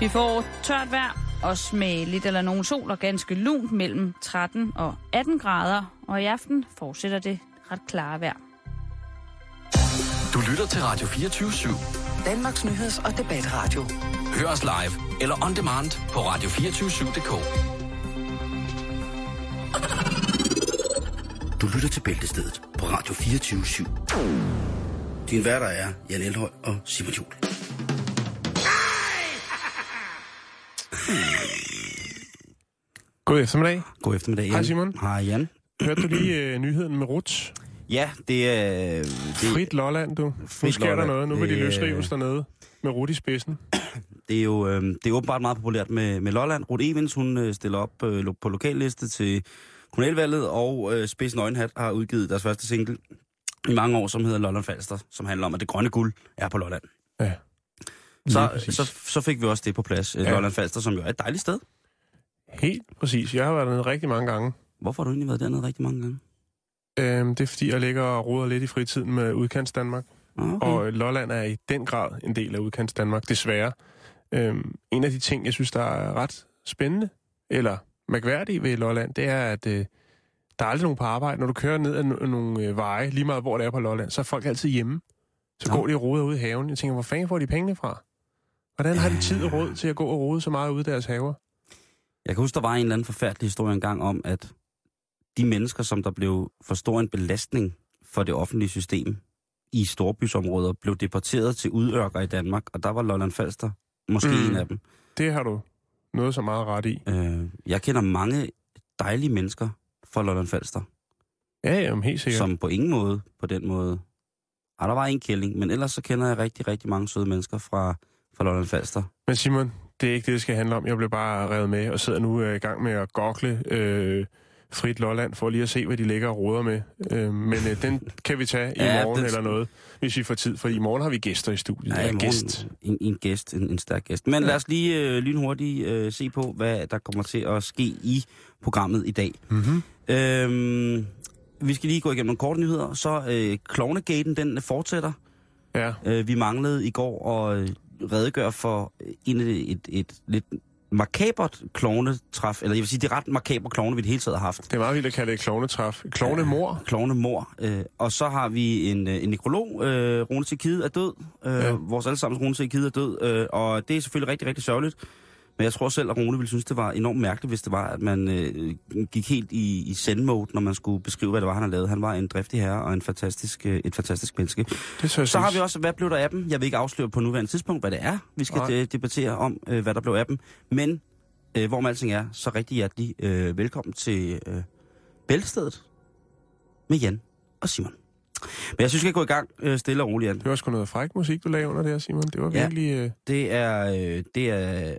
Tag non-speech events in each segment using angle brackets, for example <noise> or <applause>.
Vi får tørt vejr, også med lidt eller nogen sol og ganske lunt mellem 13 og 18 grader. Og i aften fortsætter det ret klare vejr. Du lytter til Radio 24 /7. Danmarks Nyheds- og Debatradio. Hør os live eller on demand på radio247.dk. Du lytter til Bæltestedet på Radio 24 /7. Din værter er Jan Elhøj og Simon Jul. God eftermiddag. God eftermiddag, Jan. Hej, Simon. Hej, Jan. Hørte du lige øh, nyheden med Ruts? Ja, det er... Det, Frit Lolland, du. Nu Frit sker der Lolland. noget. Nu vil de Det, øh, løsrives dernede med Rut i spidsen. <clears throat> det er jo øh, det er åbenbart meget populært med, med Lolland. Ruth Evens, hun øh, stiller op øh, på lokalliste til kommunalvalget, og øh, Spids Nøgenhat har udgivet deres første single i mange år, som hedder Lolland Falster, som handler om, at det grønne guld er på Lolland. Ja. Så, så, så fik vi også det på plads. Ja. Ja. Lolland Falster, som jo er et dejligt sted. Helt præcis. Jeg har været dernede rigtig mange gange. Hvorfor har du egentlig været dernede rigtig mange gange? Øhm, det er fordi, jeg ligger og roder lidt i fritiden med udkants Danmark. Ah, Okay. Og Lolland er i den grad en del af udkants Danmark, desværre. Øhm, en af de ting, jeg synes, der er ret spændende, eller mærkværdige ved Lolland, det er, at øh, der er aldrig nogen på arbejde. Når du kører ned ad no- nogle øh, veje, lige meget hvor det er på Lolland, så er folk altid hjemme. Så Nå. går de og roder ude i haven. Jeg tænker, hvor fanden får de pengene fra? Hvordan har de tid og råd til at gå og rode så meget ude i deres haver? Jeg kan huske, der var en eller anden forfærdelig historie engang om, at de mennesker, som der blev for stor en belastning for det offentlige system i storbysområder, blev deporteret til udørker i Danmark, og der var Lolland Falster måske Mm. en af dem. Det har du noget så meget ret i. Øh, jeg kender mange dejlige mennesker fra Lolland Falster, Ja, jamen, helt sikkert. som på ingen måde, på den måde... Ah, der var en kælling, men ellers så kender jeg rigtig, rigtig mange søde mennesker fra Lolland Falster. Men Simon, det er ikke det, det skal handle om. Jeg blev bare revet med og sidder nu øh, i gang med at gokle øh, frit Lolland for lige at se, hvad de ligger og roder med. Øh, men øh, den kan vi tage i <laughs> Ja, morgen eller noget, hvis vi får tid. For i morgen har vi gæster i studiet. Ja, Ja, i morgen gæst. En, en gæst, en, en stærk gæst. Men lad os lige øh, lynhurtigt øh, se på, hvad der kommer til at ske i programmet i dag. Mm-hmm. Øhm, vi skal lige gå igennem nogle korte nyheder. Så øh, Klovnegaten, den fortsætter. Ja, Øh, vi manglede i går at øh, redegøre for en, et, et, et lidt makabert klovnetræf, eller jeg vil sige, det er ret makaber klovne, vi det hele taget har haft. det er meget vildt at kalde det klovnetræf. Klovnemor. Klovnemor. Øh, og så har vi en, øh, en nekrolog, øh, Rune Sekide er død. Øh, Ja. ja. Vores allesammens Rune Sekide er død. Øh, og det er selvfølgelig rigtig, rigtig sørgeligt. Men jeg tror selv, at Rune ville synes, det var enormt mærkeligt, hvis det var, at man øh, gik helt i, i send-mode, når man skulle beskrive, hvad det var, han havde lavet. Han var en driftig herre og en fantastisk, øh, et fantastisk menneske. Det Så har vi også, hvad blev der af dem? Jeg vil ikke afsløre på nuværende tidspunkt, hvad det er. Vi skal Nej. de- debattere om, øh, hvad der blev af dem. Men øh, hvor man alting er, så rigtig hjertelig øh, velkommen til øh, Bæltestedet med Jan og Simon. Men jeg synes, vi skal gå i gang øh, stille og roligt, Jan. Det var sgu noget fræk musik, du lavede under det her, Simon. Det var virkelig... Øh... Det er, øh, det er...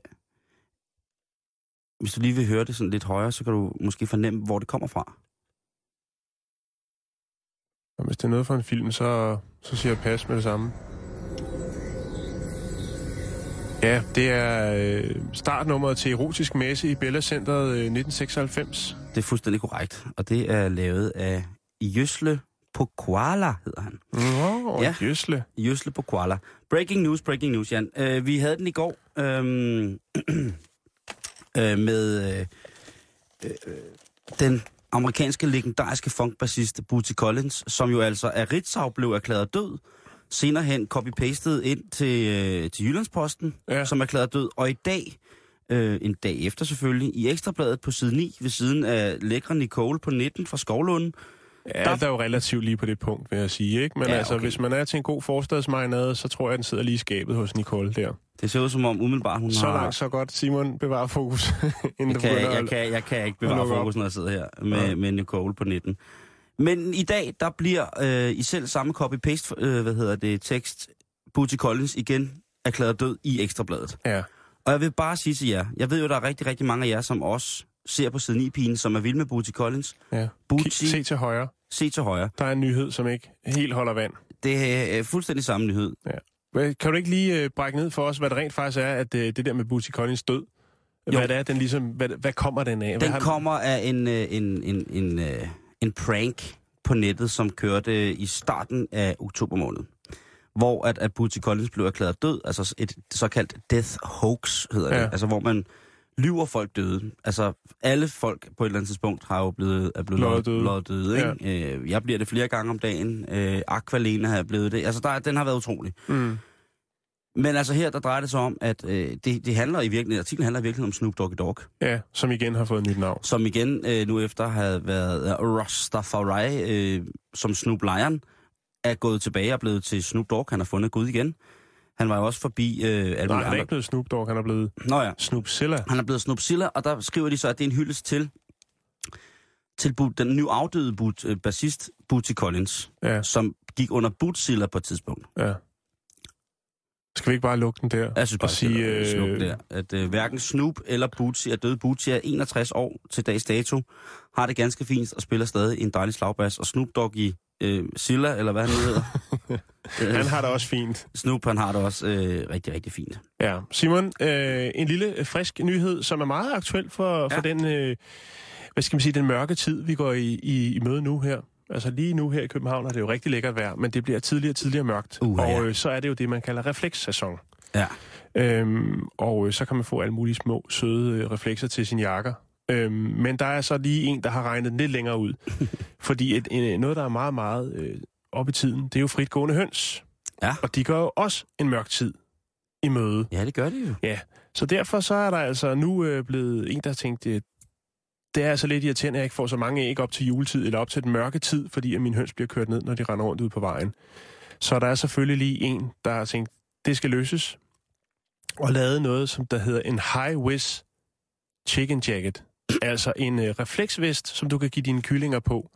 Hvis du lige vil høre det sådan lidt højere, så kan du måske fornemme, hvor det kommer fra. Og hvis det er noget for en film, så, så siger jeg pas med det samme. Ja, det er øh, startnummeret til Erotisk Messe i Bella Centeret øh, 1996. Det er fuldstændig korrekt. Og det er lavet af Jøsle Pokuala, hedder han. Nå, Ja. ja. jøsle. Jøsle på koala. Breaking news, breaking news, Jan. Uh, vi havde den i går øhm, <clears throat> øh, med øh, øh, den amerikanske legendariske funkbassist Bootsy Collins, som jo altså af Ritzau blev erklæret død. Senere hen copy-pastet ind til, øh, til Jyllandsposten, Ja. som er erklæret død. Og i dag, øh, en dag efter selvfølgelig, i Ekstrabladet på side 9, ved siden af lækre Nicole på 19 fra Skovlunden, Ja, Der- er jo relativt lige på det punkt, vil jeg sige. Ikke? Men Ja, altså, okay. hvis man er til en god forstadsmarinade, så tror jeg, den sidder lige i skabet hos Nicole der. det ser ud som om umiddelbart hun Så har... langt, så godt. Simon, bevar fokus. <laughs> inden Jeg kan, jeg, at- kan, jeg kan ikke bevare fokus, når jeg sidder her med, Ja. med Nicole på 19. Men i dag, der bliver øh, i selv samme copy-paste, øh, hvad hedder det, tekst, Booty Collins igen erklæret død i Ekstrabladet. Ja. Og jeg vil bare sige til jer, jeg ved jo, der er rigtig, rigtig mange af jer, som også ser på side 9 pigen, som er vild med Booty Collins. ja. Booty, se til højre. Se til højre. Der er en nyhed, som ikke helt holder vand. Det er øh, fuldstændig samme nyhed. Hvad- Kan du ikke lige øh, brække ned for os, hvad det rent faktisk er, at øh, det der med Bootsy Collins død? Jo. Hvad det er, den ligesom, hvad, hvad kommer den af? Hvad Den har kommer af en, øh, en, en, en, øh, en prank på nettet, som kørte i starten af oktober måned. hvor at, at Bootsy Collins blev erklæret død, altså et såkaldt death hoax hedder Ja. det, altså hvor man lyver folk døde. Altså alle folk på et eller andet tidspunkt har jo blevet, er blevet Løjet døde. løjet døde ikke? Øh, jeg bliver det flere gange om dagen. Øh, Aqualena har jeg blevet det. Altså der, den har været utrolig. Mm. Men altså her, der drejer det sig om, at øh, det, det handler i virkeligheden, artiklen handler i virkeligheden om Snoop Doggy Dogg, Ja, som igen har fået et nyt navn. som igen øh, nu efter havde været øh, Rastafari, øh, som Snoop Lion, er gået tilbage og blevet til Snoop Dogg. Han har fundet Gud igen. Han var jo også forbi øh, alle Nej, han er ikke blevet Snoop Dogg, han er blevet Nå ja, Snoop Silla. han er blevet Snoopzilla, og der skriver de så, at det er en hyldest til, til Bu- den nu afdøde but, øh, bassist Bootsy Collins, Ja, som gik under Bootzilla på et tidspunkt. ja. Skal vi ikke bare lukke den der? Jeg synes bare, Og sige, smukt øh, der, at øh, hverken Snoop eller Bootsy er døde. Bootsy er 61 år til dags dato, har det ganske fint og spiller stadig en dejlig slagbas. Og Snoop Dogg i øh, Silla, eller hvad han hedder. <laughs> Han har det også fint. Snoop, han har det også øh, rigtig, rigtig fint. Ja, Simon, øh, en lille øh, frisk nyhed, som er meget aktuel for, ja. for den, øh, hvad skal man sige, den mørke tid, vi går i, i, i møde nu her. Altså lige nu her i København er det jo rigtig lækkert vejr, men det bliver tidligere og tidligere mørkt. Ja. og øh, så er det jo det, man kalder reflekssæson. Ja. Øhm, og øh, så kan man få alle mulige små, søde øh, reflekser til sine jakker. Øhm, men der er så lige en, der har regnet lidt længere ud. <laughs> fordi et, en, noget, der er meget, meget øh, op i tiden, det er jo fritgående høns. Ja. Og de gør jo også en mørk tid i møde. Ja, det gør det jo. Ja, så derfor så er der altså nu øh, blevet en, der har tænkt, det, er altså lidt irriterende, at jeg ikke får så mange æg op til juletid, eller op til den mørke tid, fordi at mine høns bliver kørt ned, når de render rundt ude på vejen. Så der er selvfølgelig lige en, der har tænkt, det skal løses, og lavet noget, som der hedder en high-vis chicken jacket. Altså en øh, refleksvest, som du kan give dine kyllinger på.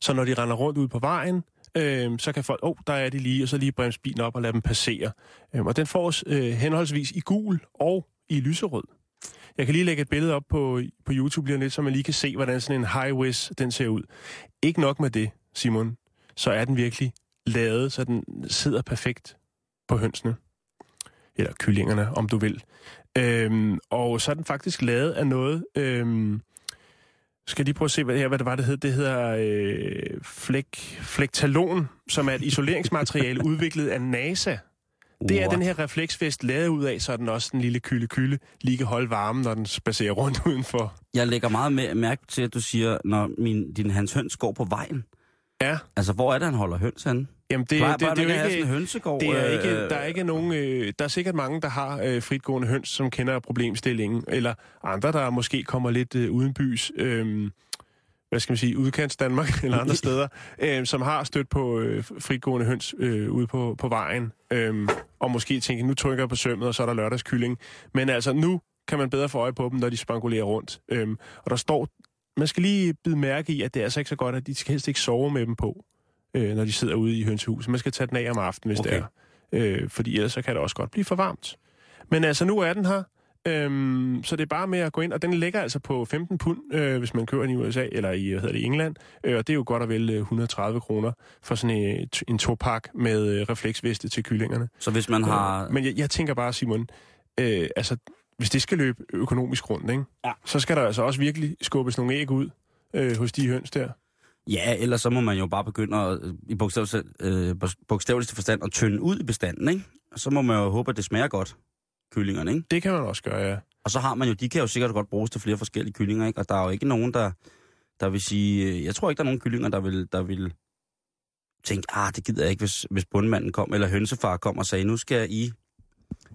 Så når de render rundt ud på vejen, øh, så kan folk, åh, oh, der er de lige, og så lige bremse bilen op og lade dem passere. Øh, og den fås øh, henholdsvis i gul og i lyserød. Jeg kan lige lægge et billede op på, på YouTube lige lidt, så man lige kan se, hvordan sådan en high-vis den ser ud. Ikke nok med det, Simon, så er den virkelig lavet, så den sidder perfekt på hønsene. Eller kyllingerne, om du vil. Øhm, og så er den faktisk lavet af noget... Øhm, skal lige prøve at se, hvad, her, hvad det var, det hed? Det hedder øh, flek, flektalon, som er et isoleringsmateriale <laughs> udviklet af NASA. Det er den her refleksvest lavet ud af, så den også den lille kylde-kylde lige kan holde varmen, når den spacerer rundt <laughs> udenfor. Jeg lægger meget med, mærke til, at du siger, når min, din hans høns går på vejen. Ja, Altså, hvor er det, han holder høns henne? Jamen det, Det, det, det, det, det, er jo sådan en ikke... hønsegård. Det er øh, ikke, der er ikke nogen, øh, der er sikkert mange, der har øh, fritgående høns, som kender problemstillingen, eller andre, der måske kommer lidt øh, uden bys, øh, hvad skal man sige, udkants Danmark <laughs> eller andre steder, øh, som har stødt på øh, fritgående høns øh, ude på, på vejen, øh, og måske tænker, nu trykker jeg på sømmet, og så er der lørdagskylling. Men altså, nu kan man bedre få øje på dem, når de spangulerer rundt. Øh, og der står, man skal lige bide mærke i, at det er altså ikke så godt, at de skal helst ikke sove med dem på, øh, når de sidder ude i hønsehuset. Man skal tage den af om aftenen, hvis Okay. det er. Øh, fordi ellers så kan det også godt blive for varmt. Men altså, nu er den her. Øhm, så det er bare med at gå ind, og den ligger altså på 15 pund, øh, hvis man køber den i USA, eller i, hvad hedder det, England. Øh, og det er jo godt og vel øh, 130 kroner for sådan en, en topak med øh, refleksveste til kyllingerne. Så hvis man har... Øh, Men jeg, jeg tænker bare, Simon, øh, altså, hvis det skal løbe økonomisk rundt, ikke? Ja. så skal der altså også virkelig skubbes nogle æg ud øh, hos de høns der. Ja, ellers så må man jo bare begynde at, øh, i bogstavelig, øh, bogstaveligste forstand at tynde ud i bestanden, ikke? Og så må man jo håbe, at det smager godt, kyllingerne, ikke? Det kan man også gøre, ja. Og så har man jo, de kan jo sikkert godt bruges til flere forskellige kyllinger, ikke? Og der er jo ikke nogen, der, der vil sige... øh, Jeg tror ikke, der er nogen kyllinger, der vil, der vil tænke, ah, det gider jeg ikke, hvis, hvis bundmanden kom, eller hønsefar kom og sagde, nu skal I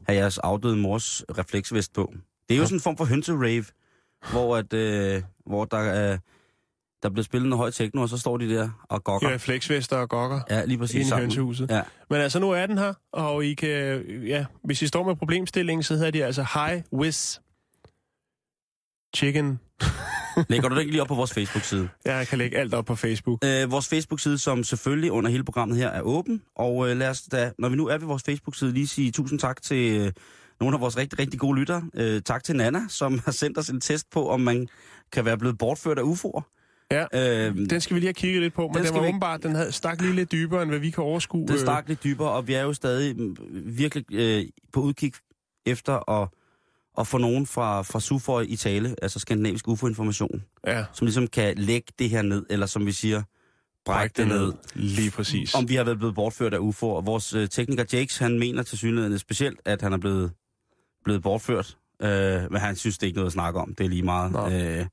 have jeres afdøde mors refleksvest på. Det er jo Ja. sådan en form for hønserave, hvor, at, øh, hvor der er... Der bliver spillet noget højt techno, og så står de der og gokker. Ja, refleksvester og gokker. Ja, lige præcis Inde i hønsehuset. Ja. Men altså, nu er den her, og I kan, ja, hvis I står med problemstillingen, så hedder de altså High Whiz Chicken. <laughs> Lægger du det ikke lige op på vores Facebook-side? Jeg kan lægge alt op på Facebook. Øh, vores Facebook-side, som selvfølgelig under hele programmet her er åben. Og øh, lad os da, når vi nu er ved vores Facebook-side, lige sige tusind tak til øh, nogle af vores rigtig, rigtig gode lyttere. Øh, tak til Nana, som har sendt os en test på, om man kan være blevet bortført af UFO'er. Ja, Øh, den skal vi lige have kigget lidt på, men Den den, var vi- åbenbart, den havde stak lige lidt dybere, end hvad vi kan overskue. den øh. stak lidt dybere, og vi er jo stadig mm, virkelig øh, på udkig efter at, at få nogen fra, fra SUFOR i tale, altså skandinavisk UFO-information, Ja, som ligesom kan lægge det her ned, eller som vi siger, bræk det ned. Lige præcis. Om vi har været blevet bortført af UFO'er. Og vores øh, tekniker Jakes, han mener til synligheden specielt, at han er blevet, blevet bortført. Øh, men han synes, det er ikke noget at snakke om. Det er lige meget. Nå. Øh,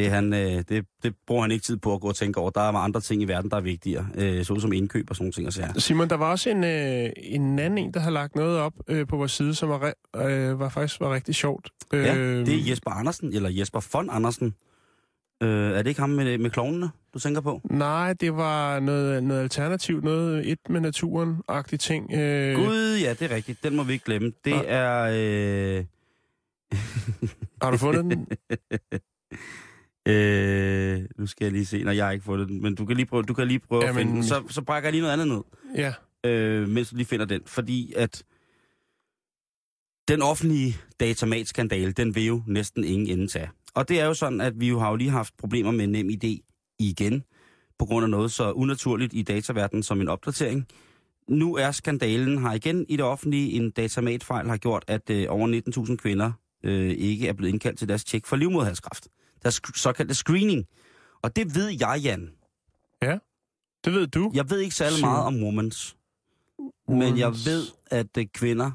det, han, øh, det, det bruger han ikke tid på at gå og tænke over. Der er andre ting i verden, der er vigtigere. Øh, såsom indkøb og sådan ting. Og sager. Simon, der var også en, øh, en anden en, der har lagt noget op øh, på vores side, som var, øh, var faktisk var rigtig sjovt. Ja, Øh, det er Jesper Andersen, eller Jesper von Andersen. Øh, er det ikke ham med, med klovnene, du tænker på? Nej, det var noget, noget alternativt, noget et med naturen-agtigt ting. Øh, Gud, ja, det er rigtigt. Den må vi ikke glemme. Det Nå. er... Øh, Har du fundet den? <laughs> øh, nu skal jeg lige se, når jeg har ikke fundet den. Men du kan lige prøve, du kan lige prøve Jamen- at finde den. Så, så brækker jeg lige noget andet ned, Ja. øh, mens du lige finder den. Fordi at den offentlige datamatskandale, den vil jo næsten ingen ende tage. Og det er jo sådan, at vi jo har jo lige haft problemer med NemID igen, på grund af noget så unaturligt i dataverdenen som en opdatering. Nu er skandalen her igen i det offentlige. En datamatfejl har gjort, at øh, over 19.000 kvinder øh, ikke er blevet indkaldt til deres tjek for livmoderhalskræft. Deres sk- såkaldte screening. Og det ved jeg, Jan. Det ved du. Jeg ved ikke særlig meget om womans. Men jeg ved, at øh, kvinder,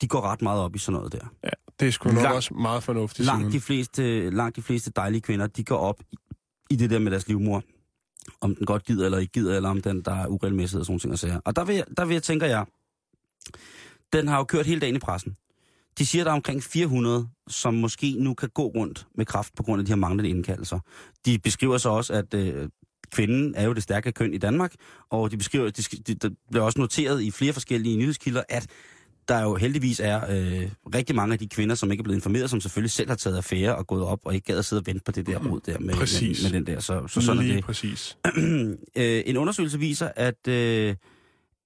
de går ret meget op i sådan noget der. Det er sgu nok Langt- også meget fornuftigt. Langt de, fleste, langt de fleste dejlige kvinder, de går op i, i det der med deres livmor. Om den godt gider eller ikke gider, eller om den der er uregelmæssig og sådan nogle ting at sige. Og der vil, jeg, der vil jeg, tænker jeg, den har jo kørt hele dagen i pressen. De siger, der er omkring 400, som måske nu kan gå rundt med kraft på grund af de her manglende indkaldelser. De beskriver så også, at øh, kvinden er jo det stærke køn i Danmark, og de beskriver, de, de, der bliver også noteret i flere forskellige nyhedskilder, at der jo heldigvis er øh, rigtig mange af de kvinder, som ikke er blevet informeret, som selvfølgelig selv har taget affære og gået op og ikke gad at sidde og vente på det der råd der med, Præcis. med, med den der. Så, så sådan Lige er det. præcis. <clears throat> øh, en undersøgelse viser, at, øh,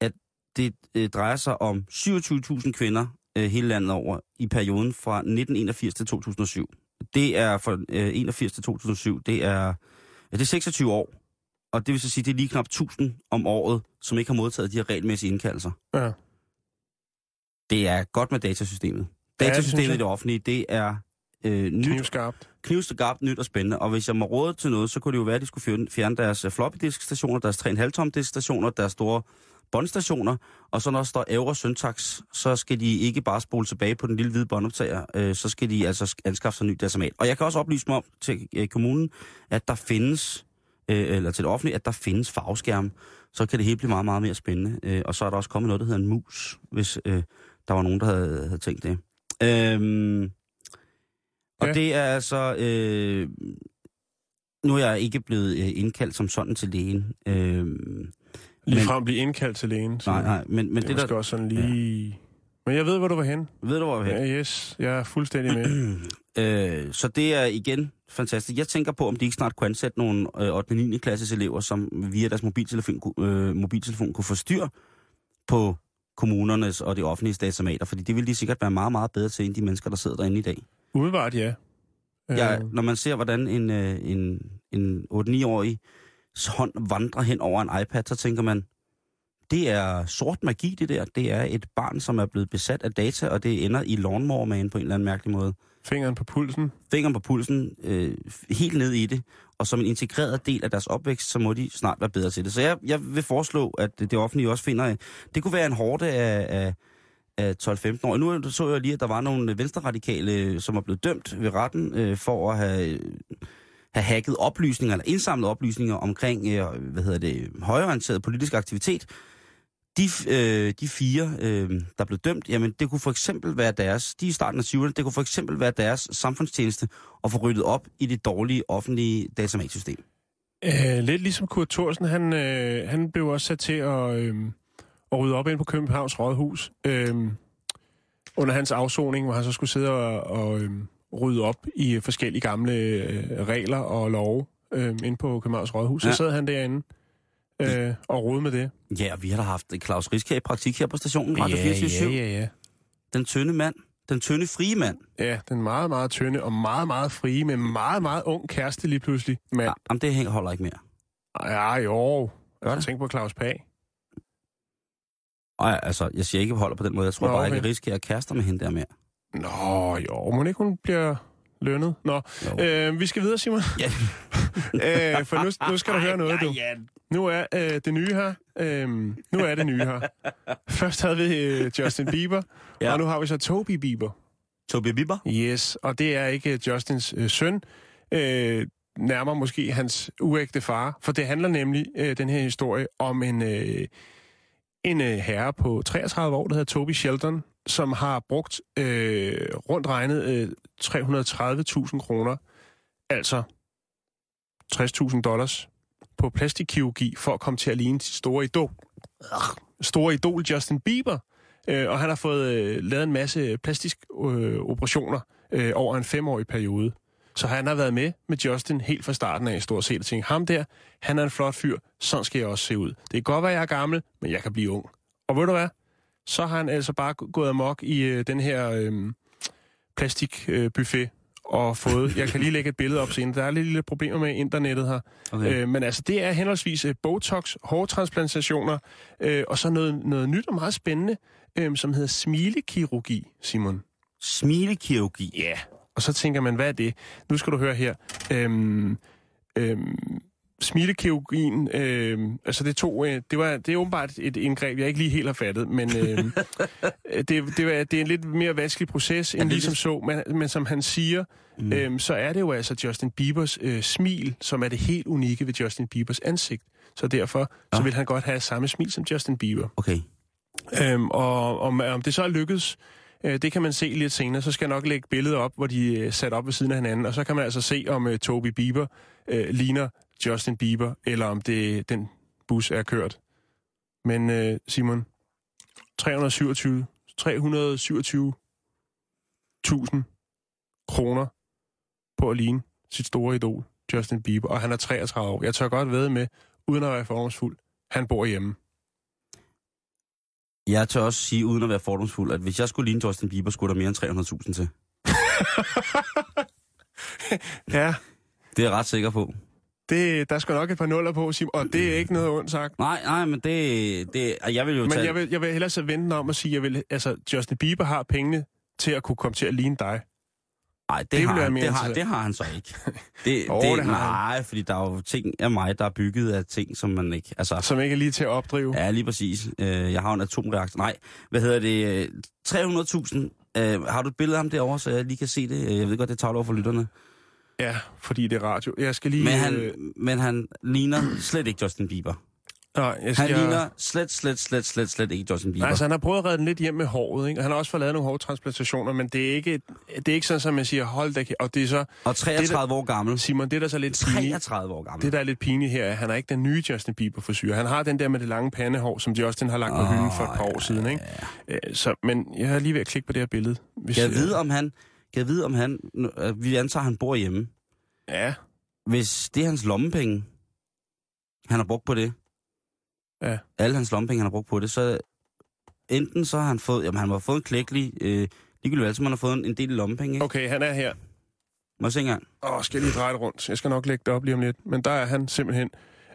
at det øh, drejer sig om 27.000 kvinder øh, hele landet over i perioden fra 1981 til 2007. Det er fra øh, 81 til 2007, det er, ja, det er 26 år. Og det vil så sige, det er lige knap 1000 om året, som ikke har modtaget de her regelmæssige indkaldelser. Ja. Det er godt med datasystemet. Ja, Datasystemet jeg. i det offentlige, det er øh, nyt, Knivskarpt. knivskarpt, nyt og spændende. Og hvis jeg må råde til noget, så kunne det jo være, at de skulle fjerne- fjerne deres øh, floppy disk stationer, deres 3,5 tom disk stationer, deres store båndstationer, og så når der står Euro Syntax, så skal de ikke bare spole tilbage på den lille hvide båndoptager, øh, så skal de altså sk- anskaffe sig en ny datamat. Og jeg kan også oplyse mig om til øh, kommunen, at der findes, øh, eller til det offentlige, at der findes farveskærme, så kan det hele blive meget, meget mere spændende. Øh, og så er der også kommet noget, der hedder en mus, hvis øh, der var nogen, der havde, havde tænkt det. Øhm, og Ja. det er altså... Øh, nu er jeg ikke blevet øh, indkaldt som sådan til lægen. Øh, Lige Men- frem blive indkaldt til lægen. så nej, nej, men, men det, det, er der... også sådan lige... Men jeg ved, hvor du var hen. Ved du, hvor jeg er Ja, yes. Jeg er fuldstændig med. <clears throat> øh, Så det er igen fantastisk. Jeg tænker på, om de ikke snart kunne ansætte nogle øh, 8. og 9. klasses elever, som via deres mobiltelefon, øh, mobiltelefon kunne få styr på kommunernes og det offentlige datamater, fordi det ville de sikkert være meget, meget bedre til, end de mennesker, der sidder derinde i dag. Udvart, ja. Ja, Øh, når man ser, hvordan en, øh, en, en 8-9-årig hånd vandrer hen over en iPad, så tænker man, det er sort magi, det der. Det er et barn, som er blevet besat af data, og det ender i lawnmower man på en eller anden mærkelig måde. Fingeren på pulsen. Fingeren på pulsen, øh, helt ned i det, og som en integreret del af deres opvækst, så må de snart være bedre til det. Så jeg, jeg vil foreslå, at det offentlige også finder, det kunne være en hårde af, af, af 12-15 år. Nu så jeg lige, at der var nogle venstreradikale, som er blevet dømt ved retten øh, for at have, have hacket oplysninger, eller indsamlet oplysninger omkring, øh, hvad hedder det, højorienteret politisk aktivitet. De, øh, de fire, øh, der blev dømt, jamen det kunne for eksempel være deres, de i starten af 20'erne, det kunne for eksempel være deres samfundstjeneste at få ryddet op i det dårlige offentlige datamatsystem. Øh, lidt ligesom Kurt Thorsen, han, øh, han blev også sat til at, øh, at rydde op ind på Københavns Rådhus. Øh, under hans afsoning, hvor han så skulle sidde og, og øh, rydde op i forskellige gamle øh, regler og love øh, ind på Københavns Rådhus. Så Ja. sad han derinde øh, og rode med det. Ja, og vi har da haft Claus Riske i praktik her på stationen, Radio 24 ja, ja. Den tynde mand, den tynde frie mand. Ja, den meget, meget tynde og meget, meget frie, med meget, meget ung kæreste lige pludselig. Men, Ja, jamen, det hænger- holder ikke mere. ja, jo. Altså, tænk på Claus Pag. Ej, altså, jeg siger ikke, at holder på den måde. Jeg tror Nå, bare okay. ikke, at Riske er kærester med hende der mere. Nå, jo, må ikke hun bliver lønnet. Nå, Jo. øh, vi skal videre, Simon. Ja. <laughs> øh, for nu, nu skal du høre noget, du. Nu er øh, det nye her. Øh, nu er det nye her. Først havde vi øh, Justin Bieber, Ja. og nu har vi så Toby Bieber. Toby Bieber? Yes, og det er ikke Justins øh, søn. Øh, nærmere måske hans uægte far. For det handler nemlig, øh, den her historie, om en, øh, en øh, herre på 33 år, der hedder Toby Sheldon, som har brugt øh, rundt regnet øh, 330.000 kroner, altså 60.000 dollars, på plastikkirurgi for at komme til at ligne sit store idol, store idol Justin Bieber. Øh, og han har fået øh, lavet en masse plastisk øh, operationer øh, over en femårig periode. Så han har været med med Justin helt fra starten af stort set og tænkt, ham der, han er en flot fyr, sådan skal jeg også se ud. Det kan godt være, jeg er gammel, men jeg kan blive ung. Og ved du hvad? Så har han altså bare gået amok i øh, den her øh, plastikbuffet øh, buffet og fået, jeg kan lige lægge et billede op senere, der er lidt lille problemer med internettet her. Okay. Øh, men altså, det er henholdsvis øh, Botox, hårtransplantationer, øh, og så noget, noget nyt og meget spændende, øh, som hedder smilekirurgi, Simon. Smilekirurgi. Ja. Og så tænker man, hvad er det? Nu skal du høre her. Øhm, øhm, smilekirurgien, øhm, altså det to, øh, det, var, det er åbenbart et indgreb, jeg ikke lige helt har fattet, men øhm, <laughs> det, det, er, det er en lidt mere vanskelig proces, end ligesom så, men, men som han siger, mm. øhm, så er det jo altså Justin Biebers øh, smil, som er det helt unikke ved Justin Biebers ansigt. Så derfor Ja. så vil han godt have samme smil som Justin Bieber. Okay. Øhm, og om, om det så er lykkedes, øh, det kan man se lidt senere. Så skal jeg nok lægge billeder op, hvor de er sat op ved siden af hinanden. Og så kan man altså se, om øh, Toby Bieber øh, ligner Justin Bieber, eller om det den bus er kørt. Men øh, Simon, 327 327.000 kroner på at ligne sit store idol, Justin Bieber. Og han er 33 år. Jeg tør godt ved med, uden at være fordomsfuld, han bor hjemme. Jeg tør også sige, uden at være fordomsfuld, at hvis jeg skulle ligne Justin Bieber, skulle der mere end 300.000 til. <laughs> Ja, Det er jeg ret sikker på. Det, der skal nok et par nuller på, Sim, og det er ikke noget ondt sagt. Nej, nej, men det... det jeg vil jo Men tage... jeg vil, jeg vil hellere så vente om at sige, jeg vil, altså, Justin Bieber har pengene til at kunne komme til at ligne dig. Nej, det, det har, han, det, har, det har han så ikke. <laughs> Det, Åh, det, det har han. nej, fordi der er jo ting af mig, der er bygget af ting, som man ikke... Altså, Som ikke er lige til at opdrive. ja, lige præcis. Øh, jeg har en atomreaktor. Nej, hvad hedder det? øh, 300.000. Øh, har du et billede af ham derovre, så jeg lige kan se det? Øh, Jeg ved godt, det er tavle over for lytterne. Ja, fordi det er radio. Jeg skal lige... Men han, øh, men han ligner slet ikke Justin Bieber. nej, jeg Han skal, ligner slet, slet, slet, slet, slet ikke Justin Bieber. Altså, han har prøvet at redde den lidt hjem med håret, ikke? Og han har også fået lavet nogle hårtransplantationer, men det er ikke, det er ikke sådan, som man siger, hold da, og det er så, og 33 år gammel. Simon, det er der så lidt pinligt. 33 år gammel. Det, der er lidt pinligt her, er, at han er ikke den nye Justin Bieber frisyr. Han har den der med det lange pandehår, som Justin har lagt på Åh, hylden for et par år siden, ikke? Øh, Så, men jeg er lige ved at klikke på det her billede. Hvis, jeg vide, om han... Kan jeg vide, om han... øh, Vi antager, at han bor hjemme. Ja, Hvis det er hans lommepenge, han har brugt på det, Ja. alle hans lommepenge, han har brugt på det, så enten så har han fået, jamen han har fået en klækkelig, øh, ligegyldigt hvad, så man har fået en, en del lommepenge, ikke? okay, han er her. Må jeg se engang? Åh, skal jeg lige dreje det rundt? Jeg skal nok lægge det op lige om lidt. Men der er han simpelthen.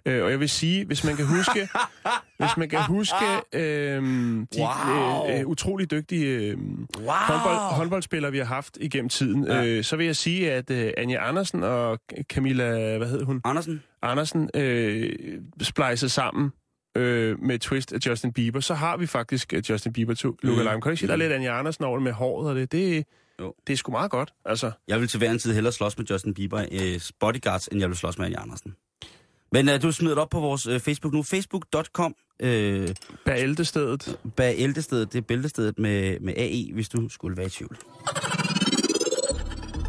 Øh, og jeg vil sige, hvis man kan huske, <laughs> hvis man kan huske øh, de Wow. øh, øh, utrolig dygtige øh, Wow! håndbold, håndboldspillere, vi har haft igennem tiden, Ja. øh, så vil jeg sige, at øh, Anja Andersen og Camilla, hvad hed hun? Andersen? Andersen øh, splejset sammen øh, med twist af Justin Bieber, så har vi faktisk øh, Justin Bieber to Luca Mm. Lime. Kan du ikke sige, der er lidt Anja Andersen over med håret og det? Det, Jo. det er sgu meget godt, altså. Jeg vil til hver en tid hellere slås med Justin Bieber øh, bodyguards, end jeg vil slås med Anja Andersen. Men øh, du smider det op på vores øh, Facebook nu. Facebook.com øh, Bag ældestedet. bag ældestedet, det er bæltestedet med, med AE, hvis du skulle være i tvivl.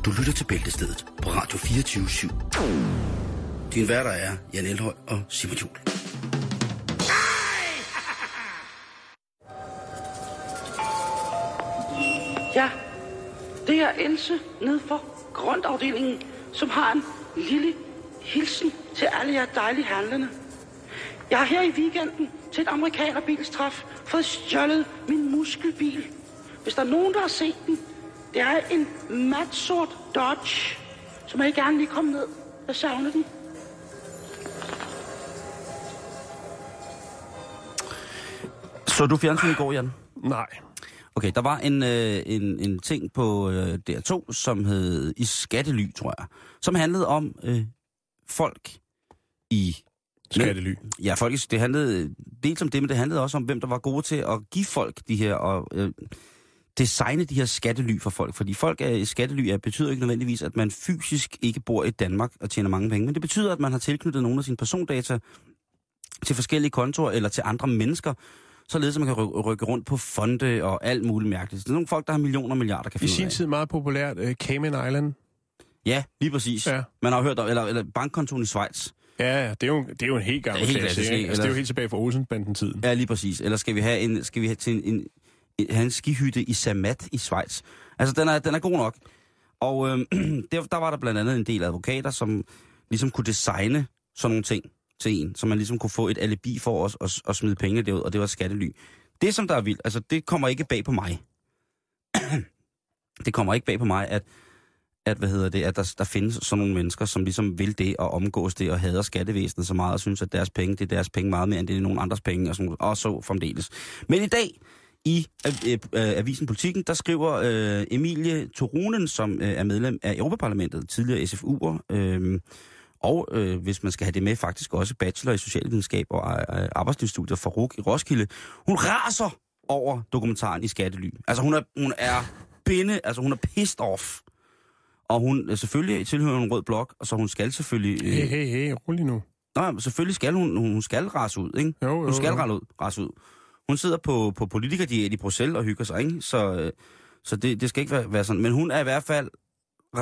Du lytter til Bæltestedet på Radio 24 /7. Din værter er Jan Elhøj og Simon Juhl. Ja, det er Else nede for grøntafdelingen, som har en lille hilsen til alle jer dejlige handlende. Jeg har her i weekenden til et amerikanerbilstræf fået stjålet min muskelbil. Hvis der er nogen, der har set den, det er en mat sort Dodge, som jeg gerne lige komme ned. Jeg savner den. Så du fjernsyn i går, Jan? Nej. Okay, der var en, øh, en, en ting på øh, DR2, som hed I Skattely, tror jeg, som handlede om øh, folk i... Skattely. Ja, folk, i- det handlede dels om det, men det handlede også om, hvem der var gode til at give folk de her, og øh, designe de her skattely for folk. Fordi folk er i skattely er, betyder ikke nødvendigvis, at man fysisk ikke bor i Danmark og tjener mange penge, men det betyder, at man har tilknyttet nogle af sine persondata til forskellige kontorer eller til andre mennesker, således at man kan ry- rykke rundt på fonde og alt muligt mærkeligt. Det er nogle folk, der har millioner og milliarder, kan I finde ud sin tid meget populært uh, Cayman Island. Ja, lige præcis. Ja. Man har jo hørt om, eller, eller bankkontoen i Schweiz. Ja, det er jo, det er jo en helt gammel er klasse, klassisk? Altså, det er jo Eller- helt tilbage fra Olsenbanden-tiden. Ja, lige præcis. Eller skal vi have en, skal vi have til en, en, en, have en skihytte i Samat i Schweiz? Altså, den er, den er god nok. Og øh, <clears throat> der, der var der blandt andet en del advokater, som ligesom kunne designe sådan nogle ting til en, så man ligesom kunne få et alibi for os at, at smide penge derud, og det var skattely. Det, som der er vildt, altså det kommer ikke bag på mig. <clears throat> det kommer ikke bag på mig, at, at, hvad hedder det, at der, der findes sådan nogle mennesker, som ligesom vil det og omgås det og hader skattevæsenet så meget og synes, at deres penge, det er deres penge meget mere, end det er nogen andres penge og, sådan, og så fremdeles. Men i dag, i øh, øh, øh Avisen Politikken, der skriver øh, Emilie Torunen, som øh, er medlem af Europaparlamentet, tidligere SFU'er, øh, og øh, hvis man skal have det med, faktisk også bachelor i socialvidenskab og øh, øh arbejdslivsstudier fra RUG i Roskilde. Hun raser over dokumentaren i Skattely. Altså hun er, hun er binde, altså hun er pissed off. Og hun øh, selvfølgelig tilhører en rød blok, og så hun skal selvfølgelig... Øh, Hey, hey, hey, rolig nu. Nej, selvfølgelig skal hun, hun, skal rase ud, ikke? Jo, jo, Hun skal jo. rase ud, rase ud. Hun sidder på, på politikerdiæt i Bruxelles og hygger sig, ikke? Så, øh, så det, det skal ikke være, være sådan. Men hun er i hvert fald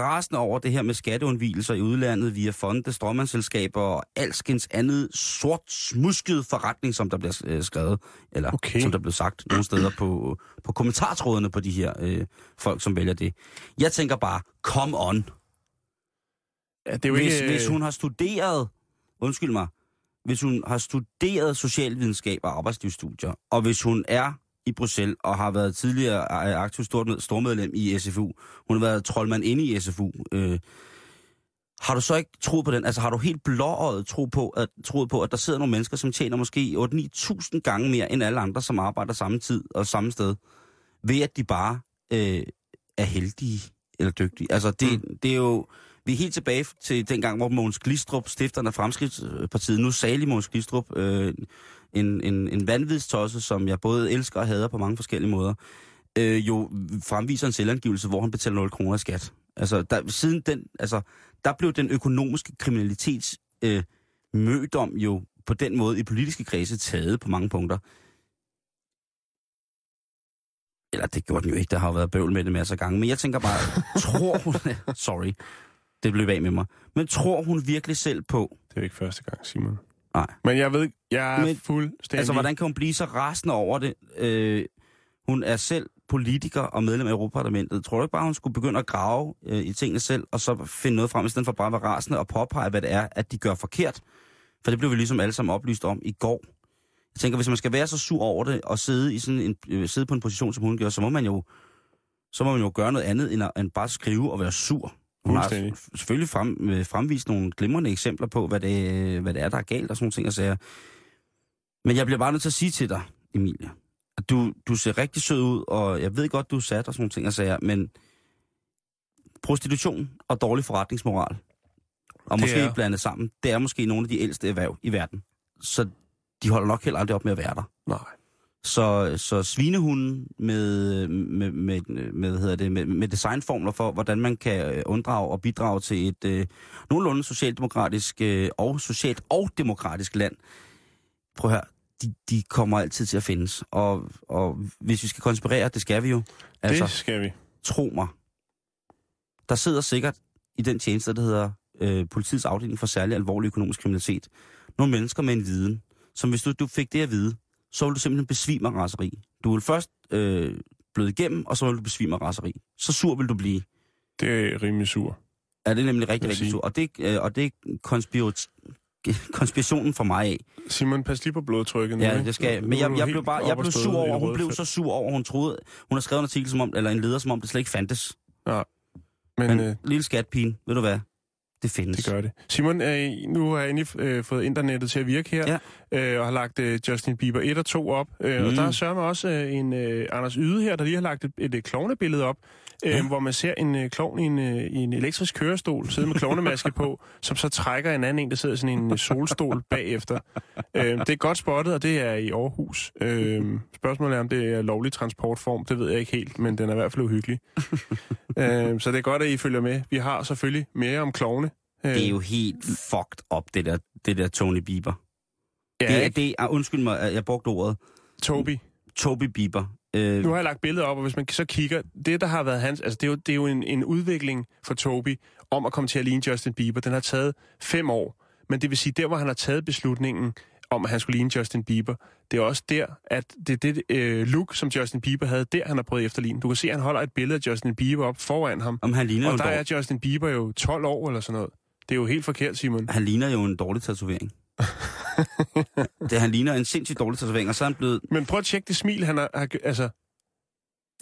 rasende over det her med skatteundvielser i udlandet via fonde, strømmandsselskaber og alskens andet sort smusket forretning, som der bliver øh, skrevet, eller Okay. som der bliver sagt nogle steder på, på kommentartrådene på de her øh, folk, som vælger det. Jeg tænker bare, come on. Ja, det er jo Hvis, ikke... øh, hvis hun har studeret, undskyld mig, hvis hun har studeret socialvidenskab og arbejdslivsstudier, og hvis hun er i Bruxelles og har været tidligere øh, aktiv stormed- stormedlem i SFU, hun har været troldmand inde i SFU, øh, har du så ikke troet på den? Altså har du helt blåøjet tro på, at, troet på, at der sidder nogle mennesker, som tjener måske 8-9.000 gange mere end alle andre, som arbejder samme tid og samme sted, ved at de bare øh, er heldige eller dygtige? Altså det, mm. det er jo... Vi er helt tilbage til dengang, hvor Mogens Glistrup, stifteren af Fremskridtspartiet, nu salig Måns Glistrup, øh, en, en, en vanvidstosse, som jeg både elsker og hader på mange forskellige måder, øh, jo fremviser en selvangivelse, hvor han betaler 0 kroner i skat. Altså, der, siden den, altså, der blev den økonomiske kriminalitets øh, mødom jo på den måde i politiske kredse taget på mange punkter. Eller det gjorde den jo ikke, der har jo været bøvl med det masser af gange. Men jeg tænker bare, tror hun... <laughs> Sorry, det blev af med mig. Men tror hun virkelig selv på... Det er jo ikke første gang, Simon. Nej. Men jeg ved, jeg er Men- fuldstændig... Altså, hvordan kan hun blive så rasende over det? Øh, hun er selv politiker og medlem af Europaparlamentet. Tror du ikke bare, hun skulle begynde at grave øh, i tingene selv, og så finde noget frem, i stedet for bare at være rasende og påpege, hvad det er, at de gør forkert? For det blev vi ligesom alle sammen oplyst om i går. Jeg tænker, hvis man skal være så sur over det, og sidde, i sådan en, øh, sidde på en position, som hun gør, så må man jo, så må man jo gøre noget andet, end, at, end bare skrive og være sur. F- selvfølgelig frem, øh, fremvist nogle glimrende eksempler på, hvad det, øh, hvad det er, der er galt og sådan nogle ting og sager. Men jeg bliver bare nødt til at sige til dig, Emilie, at du, du ser rigtig sød ud, og jeg ved godt, du er sat og sådan nogle ting og sager, men prostitution og dårlig forretningsmoral, og Det måske er- blandet sammen, det er måske nogle af de ældste erhverv i verden. Så de holder nok heller aldrig op med at være der. Nej. Så, så svinehunden med, med, med, med, hvad hedder det, med, med designformler for, hvordan man kan øh, unddrage og bidrage til et øh, nogenlunde socialdemokratisk øh, og socialt og demokratisk land. Prøv at høre, de, de kommer altid til at findes. Og, og hvis vi skal konspirere, det skal vi jo. Altså, det skal vi. tro mig. Der sidder sikkert i den tjeneste, der hedder øh, politiets afdeling for særlig alvorlig økonomisk kriminalitet, nogle mennesker med en viden, som hvis du, du fik det at vide, så vil du simpelthen besvime af raseri. Du vil først øh, bløde igennem, og så vil du besvime af raseri. Så sur vil du blive. Det er rimelig sur. Er det nemlig rigtig, rigtig sur. Og det, øh, og det er konspirat- <laughs> konspirationen for mig af. Simon, pas lige på blodtrykket nu. Ja, det skal Men er jeg, jeg blev bare jeg blev sur over, hun blev så sur over, hun troede, hun har skrevet en artikel som om, eller en leder som om, det slet ikke fandtes. Men, Men øh, lille skatpine, ved du hvad? Det findes. Det gør det. Simon, nu har jeg endelig øh, fået internettet til at virke her, øh, og har lagt øh, Justin Bieber 1 og 2 op. Øh, mm. Og der er sørme også øh, en øh, Anders Yde her, der lige har lagt et, et, et klovnebillede op, øh, Ja. hvor man ser en øh, klovn i en, øh, i en elektrisk kørestol, sidde med klovnemaske på, <laughs> som så trækker en anden en, der sidder i sådan en solstol bagefter. Øh, det er godt spottet, og det er i Aarhus. Øh, spørgsmålet er, om det er lovlig transportform. Det ved jeg ikke helt, men den er i hvert fald uhyggelig. <laughs> øh, så det er godt, at I følger med. Vi har selvfølgelig mere om klovne. Øh, Det er jo helt fucked up, det der, det der Tony Bieber. ja, det, er, ikke? det er, undskyld mig, jeg brugte ordet. Toby. Toby Bieber. Øh, Nu har jeg lagt billedet op, og hvis man så kigger, det der har været hans, altså det er jo, det er jo en, en udvikling for Toby om at komme til at ligne Justin Bieber. Den har taget fem år, men det vil sige, der hvor han har taget beslutningen om, at han skulle ligne Justin Bieber, det er også der, at det er det øh, look, som Justin Bieber havde, der han har prøvet efterligne. Du kan se, at han holder et billede af Justin Bieber op foran ham, om han ligner, og der dog, er Justin Bieber jo 12 år eller sådan noget. Det er jo helt forkert, Simon. han ligner jo en dårlig tatovering. <laughs> det, han ligner en sindssygt dårlig tatovering, og så er han blevet... Men prøv at tjekke det smil, han har, har altså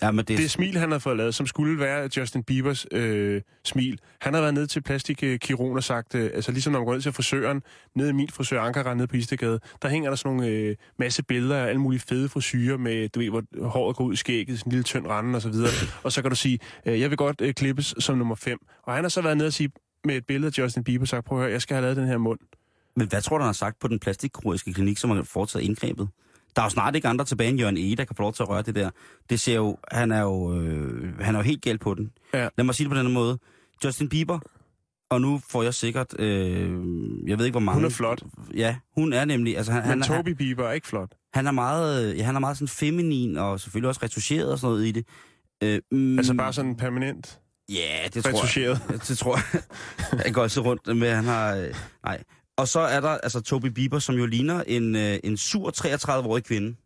Ja, men det, det smil, han har fået lavet, som skulle være Justin Biebers øh, smil. Han har været ned til plastikkirurgen og sagt, øh, altså ligesom når man går ned til frisøren, nede i min frisør Ankara nede på Istegade, der hænger der sådan nogle øh, masse billeder af alle mulige fede frisyrer med, du ved, hvor håret går ud i skægget, sådan en lille tynd rande og så videre. <laughs> og så kan du sige, øh, jeg vil godt øh, klippes som nummer 5. Og han har så været nede og sige, med et billede af Justin Bieber, sagt, prøv at høre, jeg skal have lavet den her mund. Men hvad tror du, han har sagt på den plastikkirurgiske klinik, som har foretaget indgrebet? Der er jo snart ikke andre tilbage end Jørgen E., der kan få lov til at røre det der. Det ser jo, han er jo, øh, han er jo helt galt på den. Ja. Lad mig sige det på den måde. Justin Bieber, og nu får jeg sikkert, øh, jeg ved ikke hvor mange... Hun er flot. Ja, hun er nemlig, altså han, Men han, han, Toby Bieber er ikke flot. han er meget, øh, ja, han er meget sådan feminin, og selvfølgelig også retuscheret og sådan noget i det. Øh, mm, Altså bare sådan permanent Ja, det tror jeg. Det tror jeg. Han går altid rundt med, han har... øh, Nej. Og så er der altså Toby Bieber, som jo ligner en, øh, en sur 33-årig kvinde. <laughs>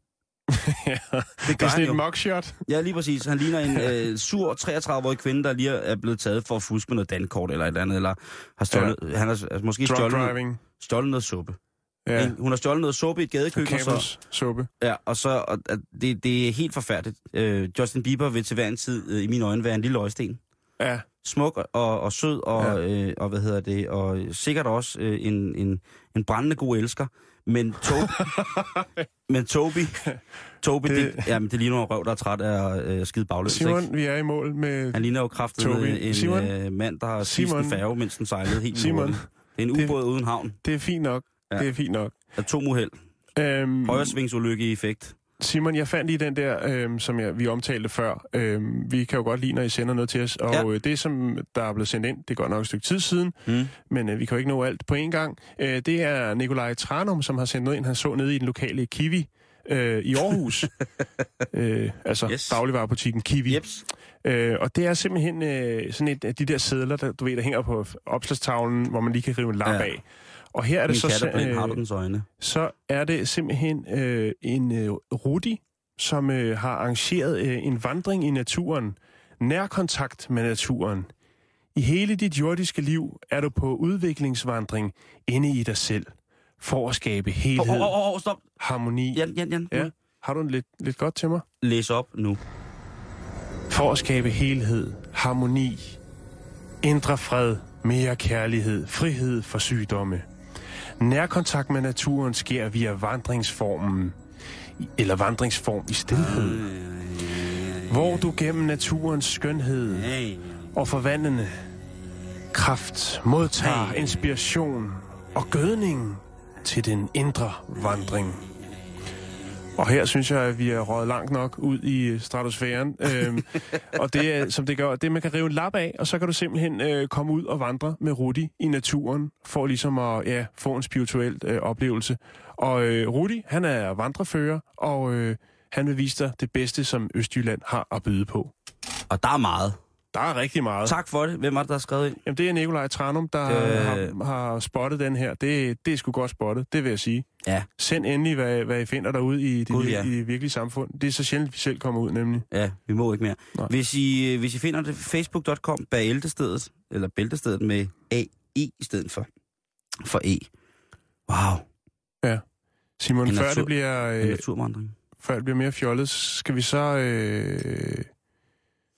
ja. Det Det er sådan et mugshot. Ja, lige præcis. Han ligner en øh, sur 33-årig kvinde, der lige er blevet taget for at fuske med noget dankort eller et eller andet, eller har stjålet... Ja. Han har altså, måske Drunk stjålet, driving. stjålet noget suppe. Ja. Ja. Hun har stjålet noget suppe i et gadekøkken, og så, suppe. ja, og så og, det, det er helt forfærdeligt. Øh, Justin Bieber vil til hver en tid, øh, i mine øjne, være en lille øjesten. Ja. smuk og, og sød, og, ja. øh, og hvad hedder det, og sikkert også øh, en, en, en brændende god elsker. Men, Toby, <laughs> men Toby, Toby det, Det- jamen, det ligner en røv, der er træt af øh, skide bagløs. Simon, ikke? vi er i mål med... Han ligner jo kraftigt Toby. en Simon? øh, mand, der har spist en færge, mens den sejlede helt Simon? Det er en ubåd uden havn. Det er fint nok. Ja. Ja. Det er fint nok. Atomuheld. Øhm, Højresvingsulykke i effekt. Simon, jeg fandt lige den der, øhm, som jeg, vi omtalte før. Øhm, vi kan jo godt lide, når I sender noget til os. Og Ja. øh, det, som der er blevet sendt ind, det går nok et stykke tid siden, Mm. men øh, vi kan jo ikke nå alt på en gang. Øh, det er Nikolaj Tranum, som har sendt noget ind, han så nede i den lokale Kiwi øh, i Aarhus. <laughs> øh, altså Yes. dagligvarerbutikken Kiwi. Jeps. Øh, og det er simpelthen øh, sådan et af de der sædler, der, du ved, der hænger på opslagstavlen, hvor man lige kan rive en lap ja. af. Og her er det Min så, er blind, øh, har du dens øjne? så er det simpelthen øh, en øh, Rudi, som øh, har arrangeret øh, en vandring i naturen. Nærkontakt med naturen. I hele dit jordiske liv er du på udviklingsvandring inde i dig selv. For at skabe helhed, oh, oh, oh, stop. harmoni. Jan, Jan, Jan. Ja. Har du en lidt, lidt godt til mig? Læs op nu. For at skabe helhed, harmoni, indre fred, mere kærlighed, frihed for sygdomme. Nærkontakt med naturen sker via vandringsformen, eller vandringsform i stillhed, hvor du gennem naturens skønhed og forvandlende kraft modtager inspiration og gødning til den indre vandring. Og her synes jeg, at vi er røget langt nok ud i stratosfæren. <laughs> øhm, og det er, som det gør, det man kan rive en lap af, og så kan du simpelthen øh, komme ud og vandre med Rudi i naturen, for ligesom at ja, få en spirituel øh, oplevelse. Og øh, Rudi, han er vandrefører, og øh, han vil vise dig det bedste, som Østjylland har at byde på. Og der er meget. Der er rigtig meget. Tak for det. Hvem er det, der har skrevet ind? Jamen, det er Nikolaj Tranum, der Øh. har, har spottet den her. Det, det er sgu godt spottet, det vil jeg sige. Ja, Send endelig, hvad, hvad I finder derude i det, vir- ja. i det virkelige samfund. Det er så sjældent, vi selv kommer ud, nemlig. ja, vi må ikke mere. Nej. Hvis I, øh, hvis I finder det, facebook.com bag eltestedet, eller bæltestedet med AE i stedet for, for E. Wow, Simon, En før, natur- det bliver, en øh, naturvandring. før det bliver mere fjollet, skal vi så... Øh,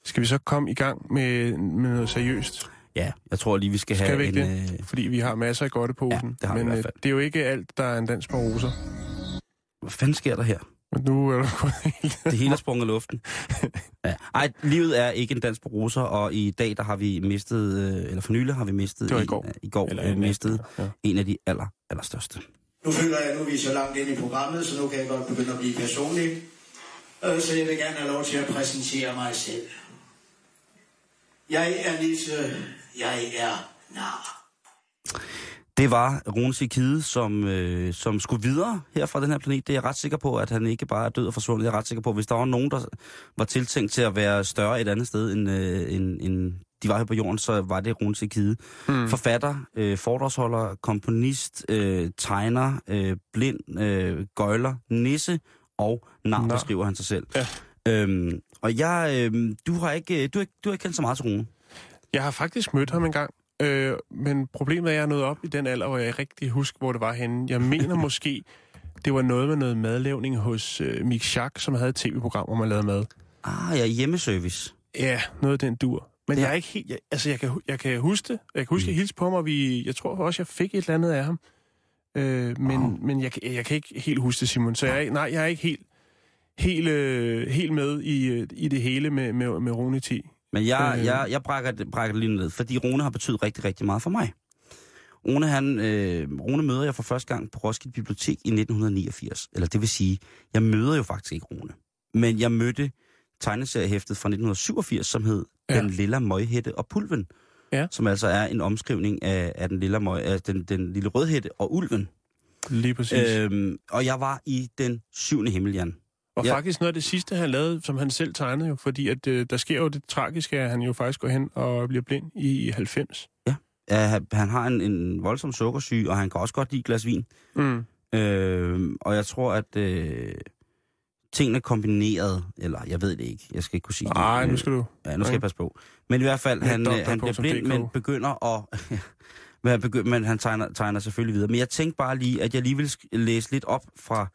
skal vi så komme i gang med, med noget seriøst? Ja, jeg tror lige, vi skal, Skal have vi en... ikke Øh, Fordi vi har masser af godt i posen. Ja, det har vi men i hvert øh, fald. det er jo ikke alt, der er en dans på roser. hvad fanden sker der her? Men nu er du <laughs> gået helt... Det hele er sprunget i luften. <laughs> Ja. Ej, livet er ikke en dans på roser, og i dag, der har vi mistet, øh, eller for nylig har vi mistet... Det var i går. I går Eller nat, mistet ja. en af de aller, allerstørste. Nu føler jeg, at nu er vi så langt ind i programmet, så nu kan jeg godt begynde at blive personlig. Øh, Så jeg vil gerne have lov til at præsentere mig selv. Jeg er Nisse. Jeg er nar. Det var Rune Sikide, som, øh, som skulle videre her fra den her planet. Det er jeg ret sikker på, at han ikke bare er død og forsvundet. Jeg er ret sikker på, at hvis der var nogen, der var tiltænkt til at være større et andet sted, end, øh, end, end de var her på jorden, så var det Rune Sikide. Mm. Forfatter, øh, foredragsholder, komponist, øh, tegner, øh, blind, øh, gøjler, nisse og nar, Nar. beskriver han sig selv. Ja. Øhm, og jeg, øh, du har ikke, du har, du har ikke kendt så meget til Rune. Jeg har faktisk mødt ham en gang, øh, men problemet er, at jeg er nået op i den alder, hvor jeg ikke rigtig husker, hvor det var henne. Jeg mener <laughs> måske, det var noget med noget madlavning hos øh, Mick Schack, som havde et tv-program, hvor man lavede mad. Ah, ja, hjemmeservice. Ja, noget af den dur. Men Ja. jeg er ikke helt... Jeg, altså, jeg kan, jeg kan huske det. Jeg kan huske, mm. jeg hilste på mig. Vi, jeg tror også, jeg fik et eller andet af ham. Øh, men Wow. men jeg, kan- jeg kan ikke helt huske det, Simon. Så jeg, nej, jeg er ikke helt, helt, øh, helt med i, øh, i det hele med, med, med Rune 10. Men jeg, Øh. jeg, jeg brækker, det, brækker det lige ned, fordi Rune har betydet rigtig, rigtig meget for mig. Rune, han, øh, Rune møder jeg for første gang på Roskilde Bibliotek i 1989. Eller det vil sige, jeg møder jo faktisk ikke Rune. Men jeg mødte tegneseriehæftet fra 1987, som hed Ja. Den Lille Møghætte og Pulven. Ja. Som altså er en omskrivning af, af den, lille møg, af den, den lille rødhætte og ulven. Lige præcis. Øh, Øhm, og jeg var i den syvende himmel, Jan. Og ja. faktisk noget af det sidste, han lavede, som han selv tegnede jo, fordi at, øh, der sker jo det tragiske, at han jo faktisk går hen og bliver blind i 90. Ja, han- han har en, en voldsom sukkersyge, og han kan også godt lide glas vin. Mm. Øh, og jeg tror, at øh, tingene kombineret, eller jeg ved det ikke, jeg skal ikke kunne sige Nej, det. nu skal du... Ja, nu skal jeg passe på. Men i hvert fald, han, øh, han bliver blind, men begynder at... <laughs> men han, begynder, men han tegner, tegner selvfølgelig videre. Men jeg tænkte bare lige, at jeg lige vil læse lidt op fra,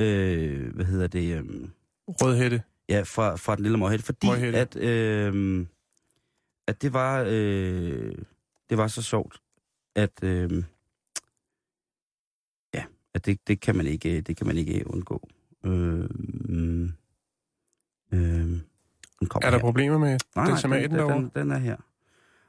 øh, hvad hedder det, øh, Rødhætte. ja, fra, fra den lille møghætte, fordi Møghætte. at, øh, at det var, øh, det var så sjovt, at, øh, ja, at det, det, kan man ikke, det kan man ikke undgå. Øh, øh, den kommer Er der her. problemer med den tomaten den, derovre? den, den er her.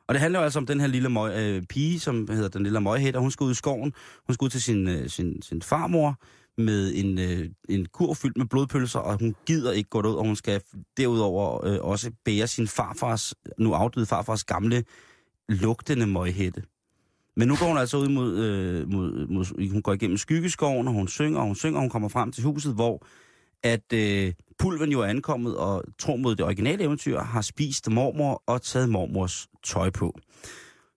Og det handler jo altså om den her lille møg, øh, pige, som hedder den lille møghæt, og hun skal ud i skoven. Hun skal ud til sin, øh, sin, sin farmor med en, øh, en kur fyldt med blodpølser, og hun gider ikke gå derud, og hun skal derudover øh, også bære sin farfars, nu afdøde farfars gamle, lugtende møghætte. Men nu går hun altså ud mod, øh, mod, mod, hun går igennem skyggeskoven, og hun synger, og hun synger, og hun kommer frem til huset, hvor at øh, pulven jo er ankommet, og tro mod det originale eventyr, har spist mormor og taget mormors tøj på.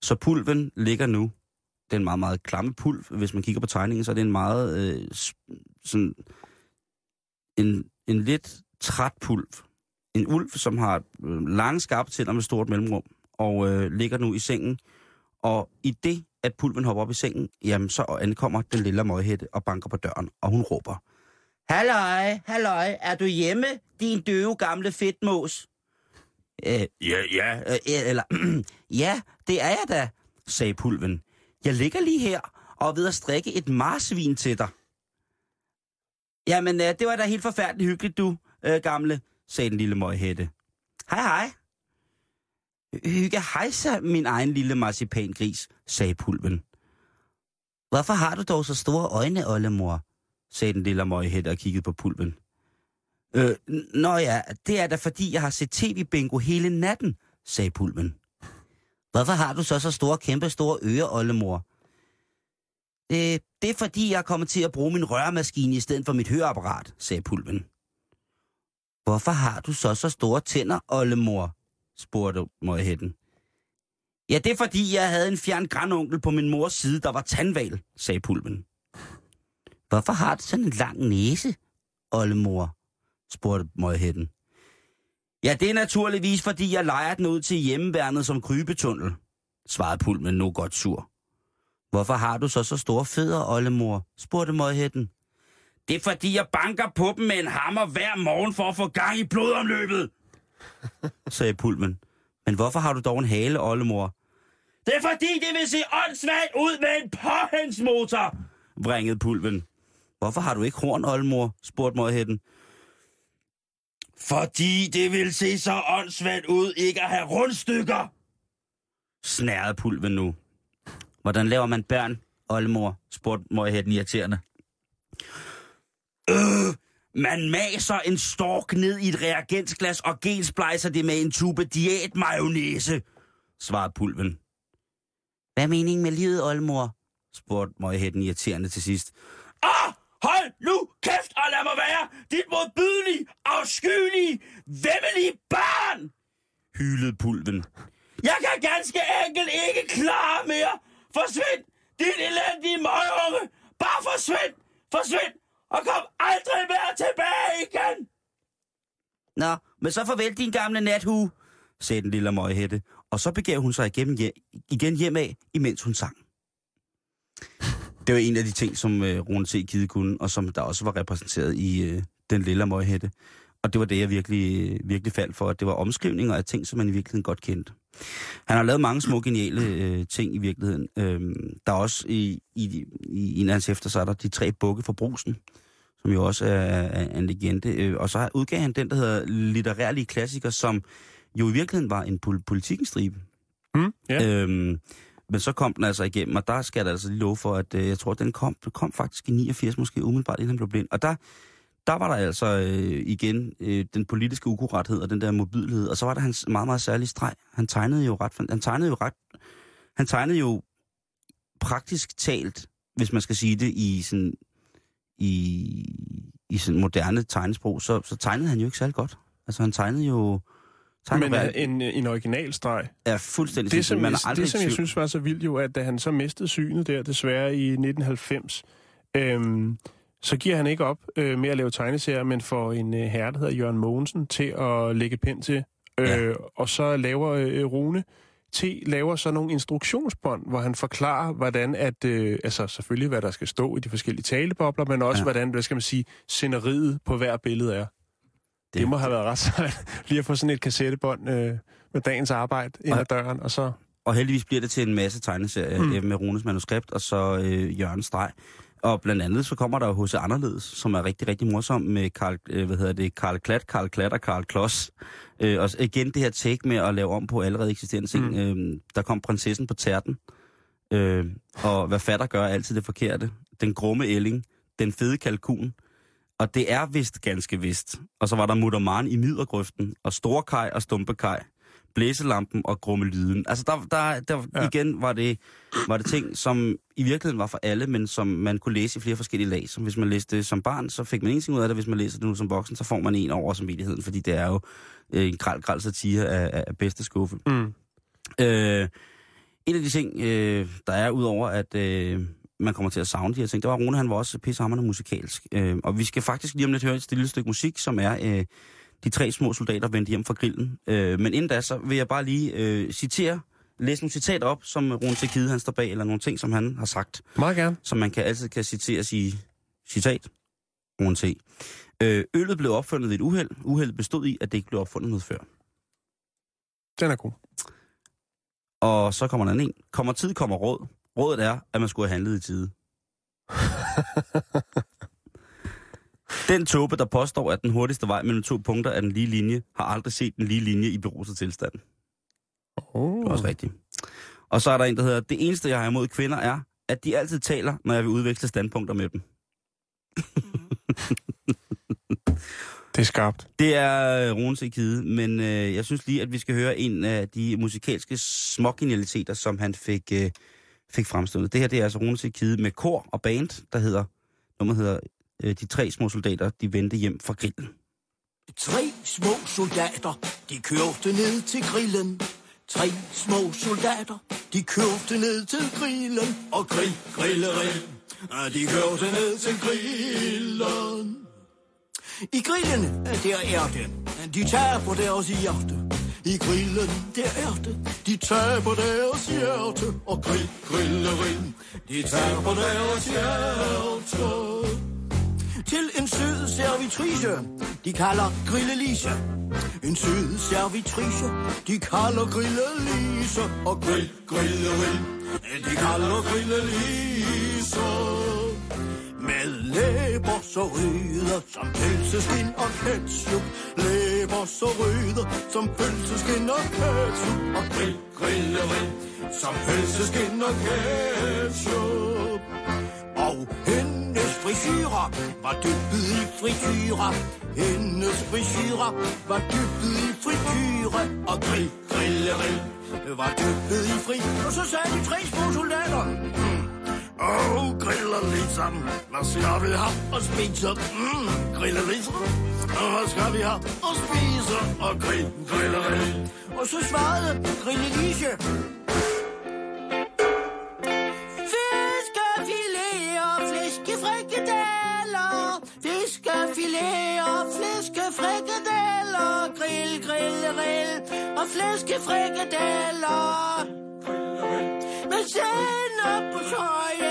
Så pulven ligger nu, den meget, meget klamme pulv, hvis man kigger på tegningen, så er det en meget, øh, sådan, en, en lidt træt pulv. En ulv, som har øh, lange, skarpe tænder med stort mellemrum, og øh, ligger nu i sengen. Og i det, at pulven hopper op i sengen, jamen så ankommer den lille møghætte og banker på døren, og hun råber, Halløj, halløj, er du hjemme, din døve gamle fedtmås? Øh, ja, ja, øh, eller, <clears throat> ja, det er jeg da, sagde pulven. Jeg ligger lige her og er ved at strikke et marsvin til dig. Jamen, øh, det var da helt forfærdeligt hyggeligt, du, øh, gamle, sagde den lille møghætte. Hej, hej. Hygge hejsa, min egen lille marcipangris, sagde pulven. Hvorfor har du dog så store øjne, oldemor? sagde den lille møghætte og kiggede på pulven. Øh, nå ja, det er da fordi, jeg har set tv-bingo hele natten, sagde pulven. Hvorfor har du så så store, kæmpe store ører, oldemor? Øh, det er fordi, jeg kommer til at bruge min rørmaskine i stedet for mit høreapparat, sagde pulven. Hvorfor har du så så store tænder, oldemor? spurgte møghætten. Ja, det er fordi, jeg havde en fjern grandonkel på min mors side, der var tandval, sagde pulven. Hvorfor har du sådan en lang næse, oldemor? spurgte møghætten. Ja, det er naturligvis, fordi jeg leger den ud til hjemmeværnet som krybetunnel, svarede pulven nu godt sur. Hvorfor har du så så store fødder, oldemor? spurgte møghætten. Det er fordi, jeg banker på dem med en hammer hver morgen for at få gang i blodomløbet, <laughs> sagde pulven. Men hvorfor har du dog en hale, oldemor? Det er fordi, det vil se åndssvagt ud med en påhændsmotor, vringede pulven. Hvorfor har du ikke horn, oldemor? spurgte morhætten. Fordi det vil se så åndssvagt ud ikke at have rundstykker, snærede pulven nu. Hvordan laver man børn, oldemor? spurgte morhætten irriterende. Øh, man maser en stork ned i et reagensglas og gensplejser det med en tube diætmayonnaise, svarede pulven. Hvad er meningen med livet, oldemor? spurgte møgehætten irriterende til sidst. Ah, hold nu kæft og lad mig være, dit modbydelige, afskyelige, vemmelige barn! hylede pulven. Jeg kan ganske enkelt ikke klare mere. Forsvind, din elendige møgunge. Bare forsvind, forsvind, og kom aldrig mere tilbage igen. Nå, men så farvel din gamle nathue, sagde den lille møghætte, og så begav hun sig igennem hjem, igen hjem af, imens hun sang. Det var en af de ting, som øh, Rune T. Kide kunne, og som der også var repræsenteret i øh, den lille møghætte. Og det var det, jeg virkelig, øh, virkelig faldt for, at det var omskrivninger af ting, som man i virkeligheden godt kendte. Han har lavet mange små, geniale øh, ting i virkeligheden. Øhm, der er også i, i, i en af hans hæfter, så er der de tre bukke for brusen, som jo også er, er en legende. Øh, og så udgav han den, der hedder Litterærlige Klassiker, som jo i virkeligheden var en pol- politikkenstribe. Mm, ja. Øhm, men så kom den altså igennem, og der skal jeg altså lige love for, at øh, jeg tror, at den kom, kom faktisk i 89, måske umiddelbart, inden han blev blind. Og der, der var der altså øh, igen øh, den politiske ukurathed og den der mobilhed, og så var der hans meget, meget særlige streg. Han tegnede jo ret, han tegnede jo ret, han tegnede jo praktisk talt, hvis man skal sige det i sådan, i, i sådan moderne tegnesprog, så, så tegnede han jo ikke særlig godt. Altså han tegnede jo... Tegnede Men hver- øh, en, en originalstreg. er fuldstændig Det, som, man jeg, er det, som jeg synes var så vildt jo, at da han så mistede synet der, desværre i 1990, øhm, så giver han ikke op øh, med at lave tegneserier, men får en øh, herre, der hedder Jørgen Mogensen, til at lægge pind til. Øh, Ja. Og så laver øh, Rune T. laver så nogle instruktionsbånd, hvor han forklarer, hvordan at, øh, altså selvfølgelig, hvad der skal stå i de forskellige talebobler, men også, ja. hvordan, hvad skal man sige, sceneriet på hver billede er. Det, det må have været ret sejt, <laughs> lige at få sådan et kassettebånd øh, med dagens arbejde ind ad døren, og så... Og heldigvis bliver det til en masse tegneserier mm. med Runes manuskript, og så øh, Jørgen Streg. Og blandt andet så kommer der jo H.C. Anderledes, som er rigtig, rigtig morsom med Karl, øh, hvad hedder det, Karl Klat, Karl Klat og Karl Klods. Øh, og igen det her take med at lave om på allerede eksisterende ting. Mm. Øh, der kom prinsessen på tærten, øh, og hvad fatter gør altid det forkerte. Den grumme ælling, den fede kalkun, og det er vist ganske vist. Og så var der Muttermaren i middergrøften, og Storkaj og Stumpekaj, Blæselampen og Grumme Lyden. Altså der, der, der ja. Igen var det, var det ting, som i virkeligheden var for alle, men som man kunne læse i flere forskellige lag. Så hvis man læste det som barn, så fik man ingenting ud af det. Hvis man læser det nu som voksen, så får man en over samvittigheden, fordi det er jo øh, en græld, græld satire af, af, af bedste skuffe. Mm. Øh, en af de ting, øh, der er udover, at øh, man kommer til at savne de her ting, det var, Rune han var også pissehammerende musikalsk. Øh, og vi skal faktisk lige om lidt høre et stille stykke musik, som er øh, de tre små soldater vendte hjem fra grillen. Øh, men inden da, så vil jeg bare lige øh, citere, læse nogle citater op, som Rune Tekide han står bag, eller nogle ting, som han har sagt, Meget gerne. som man kan altid kan citeres i citat. Rune T. Øh, øllet blev opfundet ved et uheld. Uheldet bestod i, at det ikke blev opfundet noget før. Den er god. Og så kommer der en. Kommer tid, kommer råd. Rådet er, at man skulle have handlet i tide. <laughs> Den tåbe, der påstår, at den hurtigste vej mellem to punkter er den lige linje, har aldrig set den lige linje i beruset tilstand. Det Oh. er også rigtigt. Og så er der en, der hedder, det eneste, jeg har imod kvinder er, at de altid taler, når jeg vil udveksle standpunkter med dem. <laughs> Det er skarpt. Det er Rune Kide, men øh, jeg synes lige, at vi skal høre en af de musikalske smågenialiteter, som han fik, øh, fik fremstillet. Det her det er altså Rune Kide med kor og band, der hedder, nummer hedder øh, De tre små soldater, de vendte hjem fra grillen. Tre små soldater, de kørte ned til grillen. Tre små soldater, de kørte ned til grillen. Og grill, grilleri, de kørte ned til grillen. I grillen, der er den. de tager på deres hjerte. I grillen, der er det, de taber deres hjerte. Og grill, grillerin, de taber deres hjerte. til en sød servitrice, de kalder Grillelise. En sød servitrice, de kalder Grillelise. Og grill, grille, de kalder Grillelise. Med læber så røde som pølseskin og ketchup. Læber så røde som pølseskin og ketchup. Og grill, grille, grill, som pølseskin og ketchup. Og hendes frisyrer var dyppet i frityrer. Hendes frisyrer var dyppet i frityre. Og grill, grille, grill, var dyppet i fri. Og så sagde de tre små soldater og oh, griller ligesom. Hvad skal vi have og spise? Mm, griller ligesom. Og hvad skal vi have og spise? Og grill, griller, grill. Og så svarede Grillelise. Fiskefiléer, flæskefrikadeller. Flæskefrikadeller. Grill, grill, grill. Og flæskefrikadeller. Med sennep på tøjet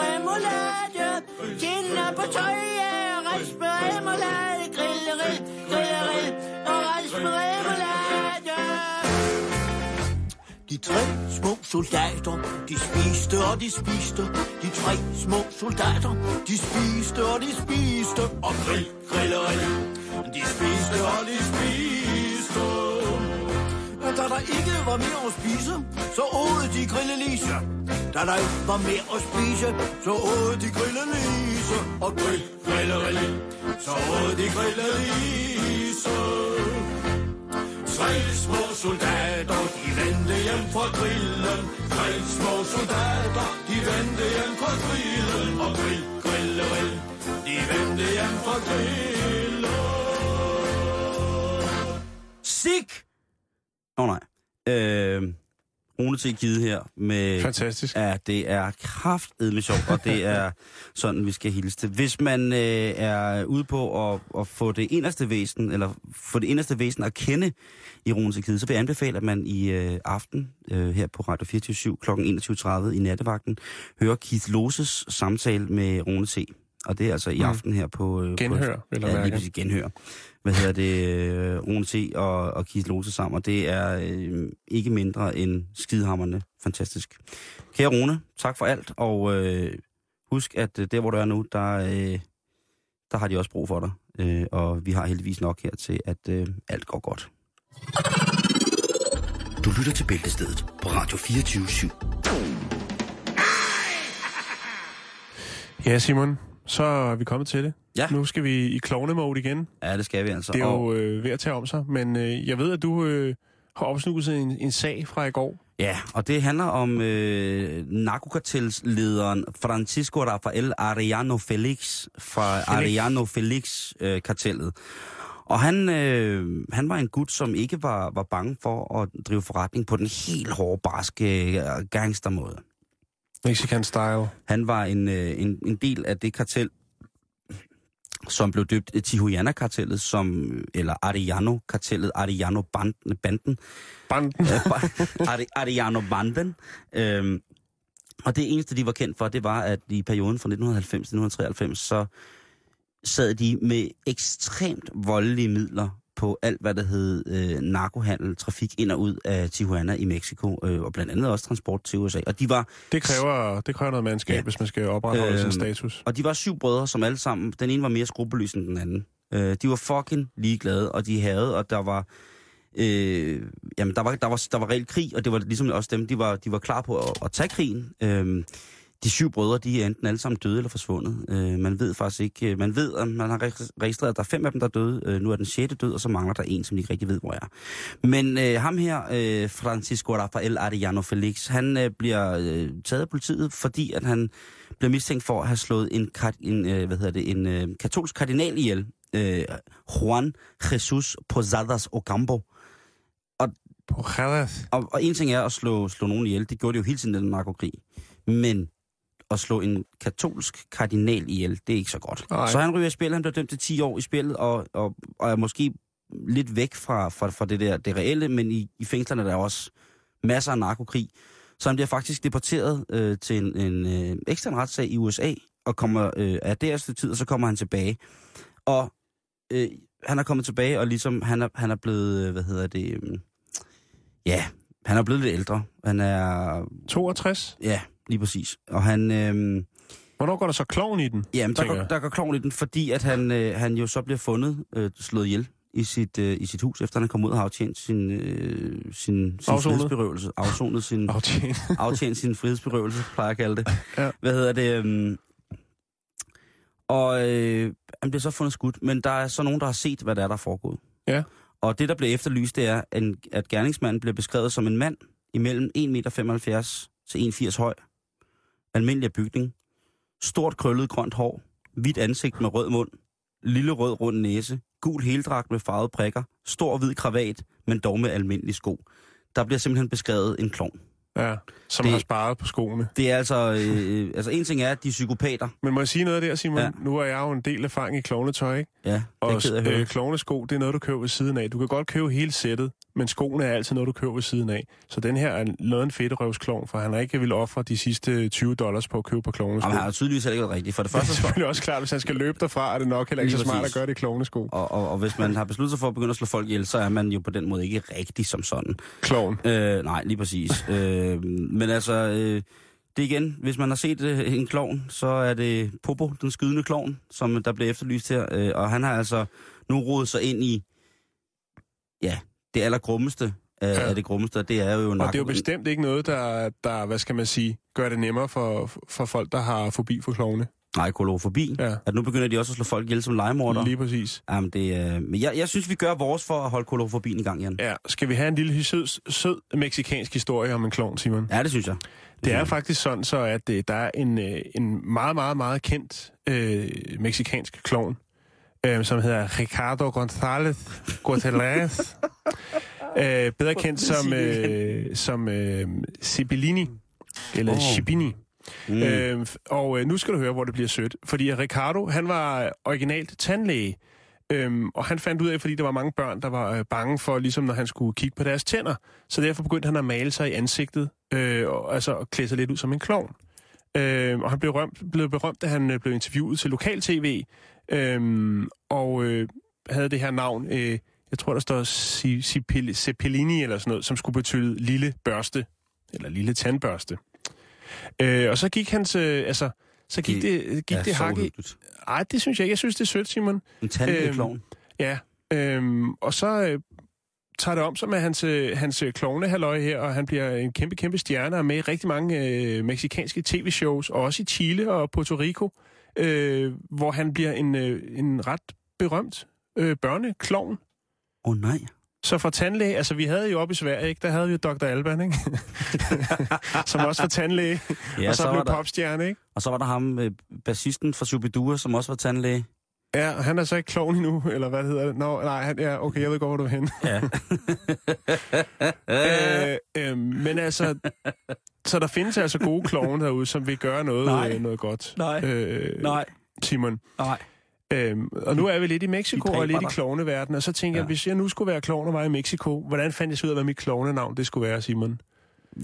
remoulade. kinder på tøje, ret med remoulade. Grill, grill. Og ret med remoulade. De tre små soldater, de spiste og de spiste. De tre små soldater, de spiste og de spiste. Og grill, grill. De spiste og de spiste. Og da der ikke var mere at spise, så åd de grillelise. Da der ikke var mere at spise, så åd de grillelise. Og grill, grill. Så åd de grillelise. Tre små soldater, de vendte hjem fra grillen. Tre små soldater, de vendte hjem fra grillen. Og grill, grill, de vendte hjem fra grillen. Sik! Åh oh, nej. Øh, Rune T. Kide her med... Fantastisk. Ja, det er kraftedme sjovt, og det er sådan, vi skal hilse til. Hvis man øh, er ude på at, at få det inderste væsen, eller få det inderste væsen at kende i Rune T. Kide, så vil jeg anbefale, at man i øh, aften øh, her på Radio 24 kl. 21.30 i nattevagten hører Keith Loses samtale med Rune T. Og det er altså i Mm. aften her på... Øh, Genhør, på, jeg ja, lige genhør. Hvad hedder det? Øh, Rune T. og, og Keith Lose sammen, og det er øh, ikke mindre end skidehammerne fantastisk. Kære Rune, tak for alt, og øh, husk, at øh, der hvor du er nu, der, øh, der har de også brug for dig. Øh, og vi har heldigvis nok her til, at øh, alt går godt. Du lytter til Bæltestedet på Radio 24 Ja, Simon, så er vi kommet til det. Ja. Nu skal vi i klovnemode igen. Ja, det skal vi altså. Det er jo øh, ved at tage om sig, men øh, jeg ved, at du øh, har opsnuset en, en sag fra i går. Ja, og det handler om øh, narkokartelslederen Francisco Rafael Arellano Felix fra Felix. Arellano Felix-kartellet. og han, øh, han var en gut, som ikke var, var bange for at drive forretning på den helt hårde, barske øh, gangstermåde. Mexican style. Han var en, øh, en, en del af det kartel, som blev døbt øh, Tijuana-kartellet, som, eller Arellano-kartellet, Arellano-banden, Banden. Øh, Ari- <laughs> Ariano Banden. Øhm, og det eneste, de var kendt for, det var, at i perioden fra 1990 til 1993, så sad de med ekstremt voldelige midler på alt, hvad der hed øh, narkohandel, trafik ind og ud af Tijuana i Mexico, øh, og blandt andet også transport til USA. Og de var, Det kræver, det kræver noget mandskab, Ja. hvis man skal opretholde Øhm, sin status. og de var syv brødre, som alle sammen, den ene var mere skrupelløs end den anden. Øh, de var fucking ligeglade, og de havde, og der var, øh, jamen der var, der var, der var reelt krig, og det var ligesom også dem, de var, de var klar på at, at tage krigen. Øh, de syv brødre, de er enten alle sammen døde eller forsvundet. Øh, man ved faktisk ikke, øh, man ved, at man har regis- registreret, at der er fem af dem, der er døde. Øh, nu er den sjette død, og så mangler der en, som de ikke rigtig ved, hvor er. Men øh, ham her, øh, Francisco Rafael Arellano Felix, han øh, bliver øh, taget af politiet, fordi at han bliver mistænkt for at have slået en, en, øh, hvad hedder det, en øh, katolsk kardinal ihjel. Øh, Juan Jesus Posadas Ocampo. På Jerez. Og, og en ting er at slå, slå nogen ihjel, det gjorde det jo hele tiden i den narkokrig. Men at slå en katolsk kardinal ihjel, det er ikke så godt. Nej. Så han ryger i spil, han bliver dømt til 10 år i spillet, og, og, og er måske lidt væk fra, fra, fra det der det reelle, men i, i fængslerne er der også masser af narkokrig. Så han bliver faktisk deporteret øh, til en, en øh, ekstern retssag i USA, og kommer øh, her stykke tid, og så kommer han tilbage. Og øh, han er kommet tilbage, og ligesom han er, han er blevet, øh, hvad hedder det, øh, ja, han er blevet lidt ældre. Han er, 62? ja, lige præcis. Og han, øh, Hvornår går der så klovn i den? jamen, der går, der går klovn i den, fordi at han, øh, han jo så bliver fundet, øh, slået ihjel i sit, øh, i sit hus, efter han kommet ud og har aftjent sin, øh, sin, sin Afsonet. frihedsberøvelse. Afsonet sin, Aftjent. <laughs> aftjent sin frihedsberøvelse, plejer jeg at kalde det. <laughs> Ja. Hvad hedder det? øhm, Og øh, han bliver så fundet skudt, men der er så nogen, der har set, hvad der er, der er foregået. Ja. Og det, der bliver efterlyst, det er, at gerningsmanden bliver beskrevet som en mand imellem 1,75 meter til 1,80 høj. Almindelig bygning. Stort krøllet grønt hår. Hvidt ansigt med rød mund. Lille rød rund næse. Gul heldragt med farvede prikker. Stor hvid kravat, men dog med almindelig sko. Der bliver simpelthen beskrevet en klovn. Ja, som Det- har sparet på skoene. Det er altså... Øh, altså en ting er, at de er psykopater. Men må jeg sige noget der, Simon? Ja. Ja. Nu er jeg jo en del erfaring i klovnetøj, ikke? Ja, det er Og ked øh, klovnesko, det er noget, du køber ved siden af. Du kan godt købe hele sættet, men skoene er altid noget, du køber ved siden af. Så den her er noget af en fedterøvsklovn, for han har ikke vil ofre de sidste 20 dollars på at købe på klovnesko. Jamen, han har tydeligvis heller ikke været rigtigt. For det Det <laughs> er første, så, selvfølgelig også klart, hvis han skal løbe derfra, er det nok heller ikke så smart at gøre det i klovnesko. og, og, og hvis man har besluttet sig for at begynde at slå folk ihjel, så er man jo på den måde ikke rigtig som sådan. Klovn. Øh, nej, lige præcis. øh, men altså, øh, det igen, hvis man har set øh, en klovn, så er det Popo, den skydende klovn, som der bliver efterlyst her. Øh, og han har altså nu rodet sig ind i, ja, det allergrummeste af, Ja. ja. af det grummeste, og det er jo Og narko- det er jo bestemt ikke noget, der, der, hvad skal man sige, gør det nemmere for, for folk, der har fobi for klovne. Nej, kolofobi. Ja. At nu begynder de også at slå folk ihjel som legemorder. Lige præcis. Jamen, det, øh, men jeg, jeg synes, vi gør vores for at holde kolofobien i gang, Jan. Ja, skal vi have en lille sød, sød meksikansk historie om en klovn, Simon? Ja, det synes jeg. Det er faktisk sådan så, at øh, der er en, øh, en meget, meget, meget kendt øh, meksikansk klovn, øh, som hedder Ricardo González Guatelaz. <laughs> øh, bedre kendt som, øh, som øh, Sibillini, eller oh. Shibini. Mm. Øh, og øh, nu skal du høre, hvor det bliver sødt. Fordi Ricardo, han var originalt tandlæge. Øhm, og han fandt ud af, fordi der var mange børn, der var øh, bange for, ligesom når han skulle kigge på deres tænder. Så derfor begyndte han at male sig i ansigtet, øh, og, altså at klæde sig lidt ud som en klovn. Øh, og han blev, rømt, blev berømt, da han øh, blev interviewet til lokal-tv, øh, og øh, havde det her navn, øh, jeg tror, der står Si- Cepelini eller sådan noget, som skulle betyde lille børste, eller lille tandbørste. Øh, og så gik hans, øh, altså, så gik det, det, gik det hak i... uhyggeligt. Ej, det synes jeg ikke. Jeg synes, det er sødt, Simon. En tandlæge Øhm. Ja, øhm, og så øh, tager det om sig med hans, øh, hans øh, klovnehalløj her, og han bliver en kæmpe, kæmpe stjerne og med i rigtig mange øh, meksikanske tv-shows, og også i Chile og Puerto Rico, øh, hvor han bliver en, øh, en ret berømt øh, børneklovn. Åh oh, nej. Så for tandlæge, altså vi havde jo oppe i Sverige, ikke? der havde vi jo Dr. Alban, ikke? <laughs> som også var tandlæge, Ja, og så, så blev der, popstjerne, ikke? og så var der ham, øh, bassisten fra Shubidua, som også var tandlæge. Ja, han er så ikke klovn endnu, eller hvad hedder det? Nå, nej, han, ja, okay, jeg ved godt, hvor du er henne. Ja. <laughs> øh, øh, men altså, så der findes altså gode klovne derude, som vil gøre noget, Nej. øh, noget godt. Nej. Øh, nej, Simon. nej. Øhm, og nu er vi lidt i Mexico og lidt i klovneverdenen, og så tænker ja. Jeg, hvis jeg nu skulle være klovn og var i Mexico, hvordan fandt jeg så ud af, hvad mit klovnenavn det skulle være, Simon?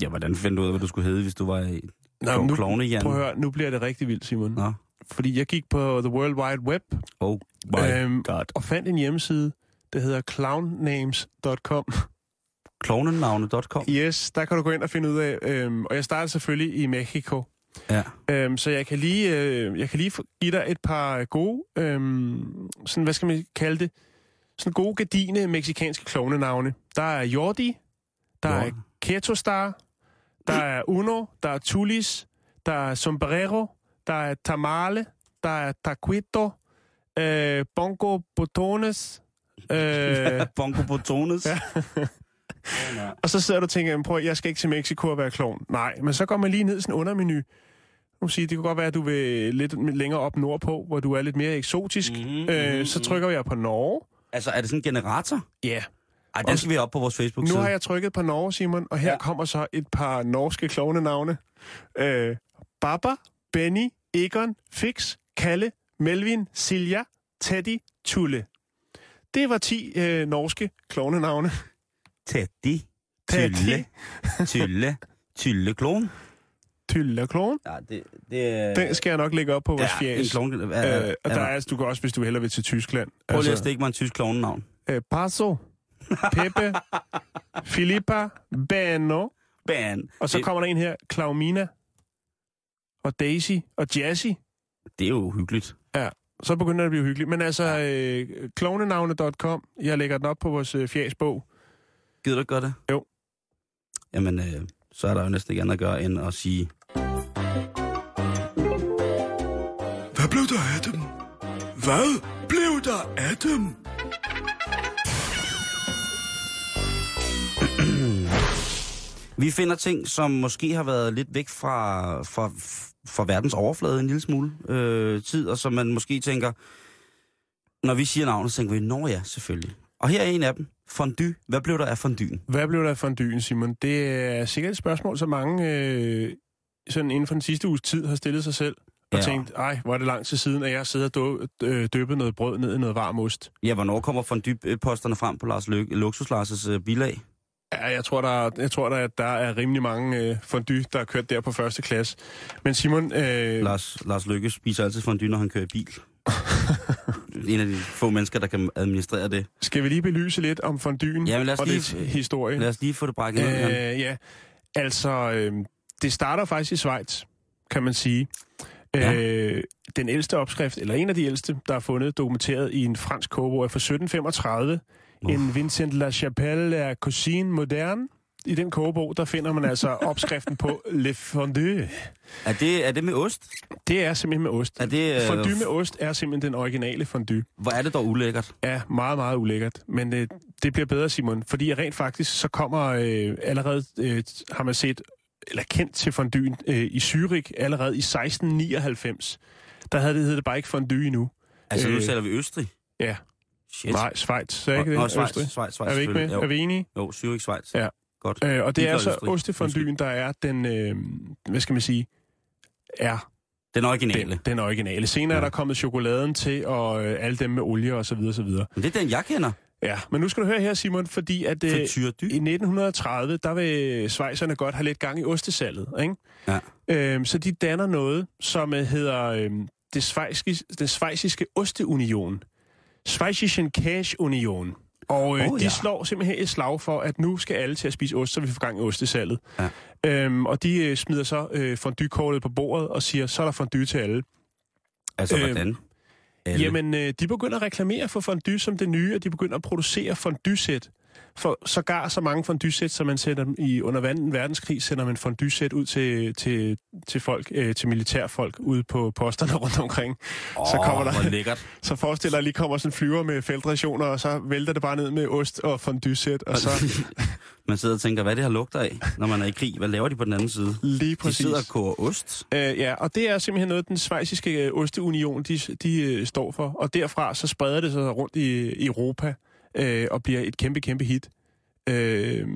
Ja, hvordan fandt du ud af, hvad du skulle hedde, hvis du var i Nå, nu, prøv at høre, nu bliver det rigtig vildt, Simon. Nå. Fordi jeg gik på The World Wide Web Oh my Øhm, god. og fandt en hjemmeside, der hedder clownnames.com. Klovnenavne.com. Yes, der kan du gå ind og finde ud af, øhm, og jeg startede selvfølgelig i Mexico. Ja. Øhm, så jeg kan lige, øh, jeg kan lige give dig et par gode, øhm, sådan, hvad skal man kalde det, sådan gode gardine meksikanske klovnenavne. Der er Jordi, der er Jordi. Ketostar, der er Uno, der er Tulis, der er Sombrero, der er Tamale, der er Taquito, øh, Bongo Botones, øh, <laughs> Bongo Botones. <laughs> Ja. <laughs> og så sidder du og tænker, "Jamen, prøv, jeg skal ikke til Mexico og være klovn. Nej, men så går man lige ned i sådan en undermenu. Nu sige, det kan godt være, at du vil lidt længere op nordpå, hvor du er lidt mere eksotisk. Mhm, øh, mhm, så mhm. trykker jeg på Norge. Altså, er det sådan en generator? Ja. Ej, den skal vi op på vores Nu Facebook-side. har jeg trykket på Norge, Simon, og her Ja. ja. kommer så et par norske klovnenavne. Øh, Baba, Benny, Egon, Fix, Kalle, Melvin, Silja, Teddy, Tulle. Det var 10 øh, norske klovnenavne. Teddy. Tylle. Tylle. Tylleklon. Tylleklon. Ja, det, det. Den skal jeg nok lægge op på vores ja, fjæs. klovn. Øh, og er, der er, altså, du kan også, hvis du hellere vil til Tyskland. prøv lige at stikke mig en tysk klovnenavn. øh, Paso, Pepe, <laughs> Filippa, Bano, Ban. og så det, kommer der en her, Claumina, og Daisy, og Jazzy. det er jo hyggeligt. Så begynder det at blive hyggeligt. Men altså, øh, klonenavne.com, jeg lægger den op på vores øh, fjæsbog. Gider du ikke gøre det? Jo. Jamen, øh, så er der jo næsten ikke andet at gøre, end at sige... Hvad blev der af dem? Hvad blev der af dem? <clears throat> Vi finder ting, som måske har været lidt væk fra, fra, fra verdens overflade en lille smule øh, tid, og som man måske tænker, når vi siger navnet, så tænker vi, nå ja, selvfølgelig. Og her er en af dem. Fondue. Hvad blev der af fonduen? Hvad blev der af fondyen, Simon? Det er sikkert et spørgsmål, som mange øh, sådan inden for den sidste uges tid har stillet sig selv. Og Ja. tænkt, ej, hvor er det lang tid siden, at jeg sidder og dø- øh, døbet noget brød ned i noget varm ost. Ja, hvornår kommer fondue-posterne frem på Lars Løkke, Luksus Lars' øh, bilag? Ja, jeg tror, der, er- jeg tror der, at der er rimelig mange øh, fondue, der er kørt der på første klasse. Men Simon, øh, Lars, Lars Løkke spiser altid fondue, når han kører i bil. <laughs> en af de få mennesker, der kan administrere det. skal vi lige belyse lidt om fondyen Ja, lad os og lige- dets historie? Lad os lige få det brækket ned. Øh, ja, altså, øh, det starter faktisk i Schweiz, kan man sige. Ja. Øh, den ældste opskrift, eller en af de ældste, der er fundet dokumenteret i en fransk kogebog, er fra 1735. Uff. En Vincent La Chapelle er Cuisine Moderne. I den kogebog, der finder man altså <laughs> opskriften på Le Fondue. Er, det, er det med ost? Det er simpelthen med ost. Er det, øh, Fondue med ost er simpelthen den originale fondue. Hvor er det dog ulækkert? er meget, meget ulækkert. Men øh, det bliver bedre, Simon. Fordi rent faktisk, så kommer øh, allerede, øh, har man set, eller kendt til fonduen øh, i Zürich allerede i 1699. Der havde det, hed det bare ikke fondue endnu. Altså, nu Øh, taler vi Østrig. Ja, Shit. nej, Schweiz. Er ikke Nå, det? Schweiz, Østrig? Schweiz, Schweiz, Er vi ikke med? Jo. Er vi enige? Jo, Zürich, Schweiz. Ja. Godt. Øh, og det er så Østrig. ostefonduen, der er den, øh, hvad skal man sige, er Den originale. den, den originale. Senere Ja. er der kommet chokoladen til, og øh, alle dem med olie og så videre, så videre. Men det er den, jeg kender. Ja, men nu skal du høre her, Simon, fordi at... Øh, I 1930, der vil svejserne godt have lidt gang i ostesalget, ikke? Ja. Øhm, så de danner noget, som øh, hedder øhm, det, svejsiske, det svejsiske osteunion. Schweizischen Cash Union. Og øh, Oh, oh, de ja. slår simpelthen et slag for, at nu skal alle til at spise ost, så vi får gang i ostesalget. Ja. Øhm, og de øh, smider så øh, fonduekortet på bordet og siger, så er der fondue til alle. Altså, Øh, hvordan? Alle. Jamen, øh, de begynder at reklamere for fondue som det nye, og de begynder at producere fondue-sæt. For sågar så mange fondue-sæt, som man sætter dem i under vand- verdenskrig, sender man fondue-sæt ud til, til, til folk, øh, til militærfolk ude på posterne <laughs> rundt omkring. oh, så kommer der- lækkert. <laughs> Så forestil dig, at lige kommer sådan en flyver med feltrationer, og så vælter det bare ned med ost og fondue-sæt, og så <laughs> man sidder og tænker, hvad det her lugter af, når man er i krig. Hvad laver de på den anden side? lige De præcis. sidder og koger ost. Øh, ja, og det er simpelthen noget, den svejsiske øh, osteunion, de, de øh, står for. Og derfra så spreder det sig rundt i, i Europa øh, og bliver et kæmpe, kæmpe hit. Øh,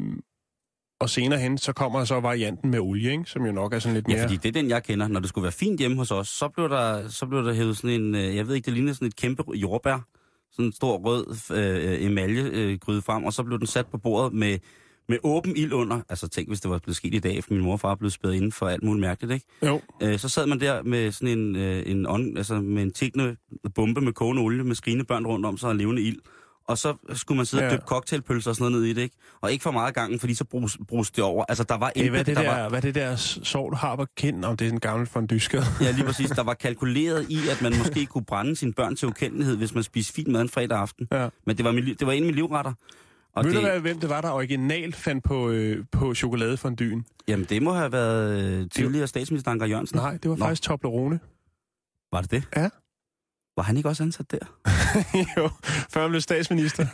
og senere hen, så kommer så varianten med olie, ikke? som jo nok er sådan lidt mere... Ja, fordi det er den, jeg kender. Når det skulle være fint hjemme hos os, så blev der, så blev der hævet sådan en, øh, jeg ved ikke, det ligner sådan et kæmpe jordbær. Sådan en stor rød øh, emalje øh, frem, og så blev den sat på bordet med, med åben ild under. Altså tænk, hvis det var blevet sket i dag, for min mor og far blev spædet inden for alt muligt mærkeligt, ikke? Jo, Øh, så sad man der med sådan en, øh, en, on, altså med en tikkende bombe med kogende olie, med skrigende børn rundt om sig og levende ild. Og så skulle man sidde og Ja. dyppe cocktailpølser og sådan noget ned i det, ikke? Og ikke for meget gangen, fordi så bruges, bruges det over. Altså, der var hey, hvad, det der der, var, hvad det der sår, du har på kinden? Om det er en gammel fondyskade. Ja, lige præcis. <laughs> Der var kalkuleret i, at man måske kunne brænde sine børn til ukendelighed, hvis man spiste fint mad en fredag aften. Ja. Men det var, det var en af mine livretter. Og Ved det, du hvad, hvem det var, der originalt fandt på, øh, på chokoladefondyen? jamen, det må have været øh, tidligere statsminister Anker Jørgensen. Nej, det var Nå. faktisk Toblerone. Var det det? Ja. Var han ikke også ansat der? <laughs> jo, før han blev statsminister.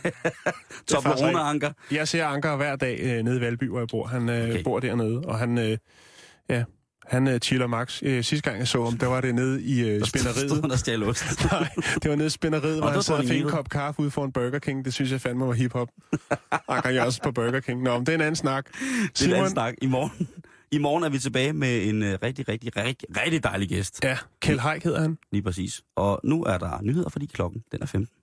<laughs> Toblerone Anker. Jeg ser Anker hver dag øh, nede i Valby, hvor jeg bor. Han øh, Okay. bor dernede, og han, øh, ja, han øh, chiller max. Øh, sidste gang jeg så ham, der var det nede i øh, spænderiet. og stjal ost. <laughs> Nej, det var nede i spænderiet, hvor han sad og fik en kop kaffe ude foran Burger King. Det synes jeg fandme var hiphop. Anker Jørgensen på Burger King. Nå, men det er en anden snak. Det er en anden snak. I morgen, I morgen er vi tilbage med en uh, rigtig, rigtig, rigtig, rigtig dejlig gæst. Ja, Kjell Haik hedder han. Lige præcis. Og nu er der nyheder, fordi klokken den er 15.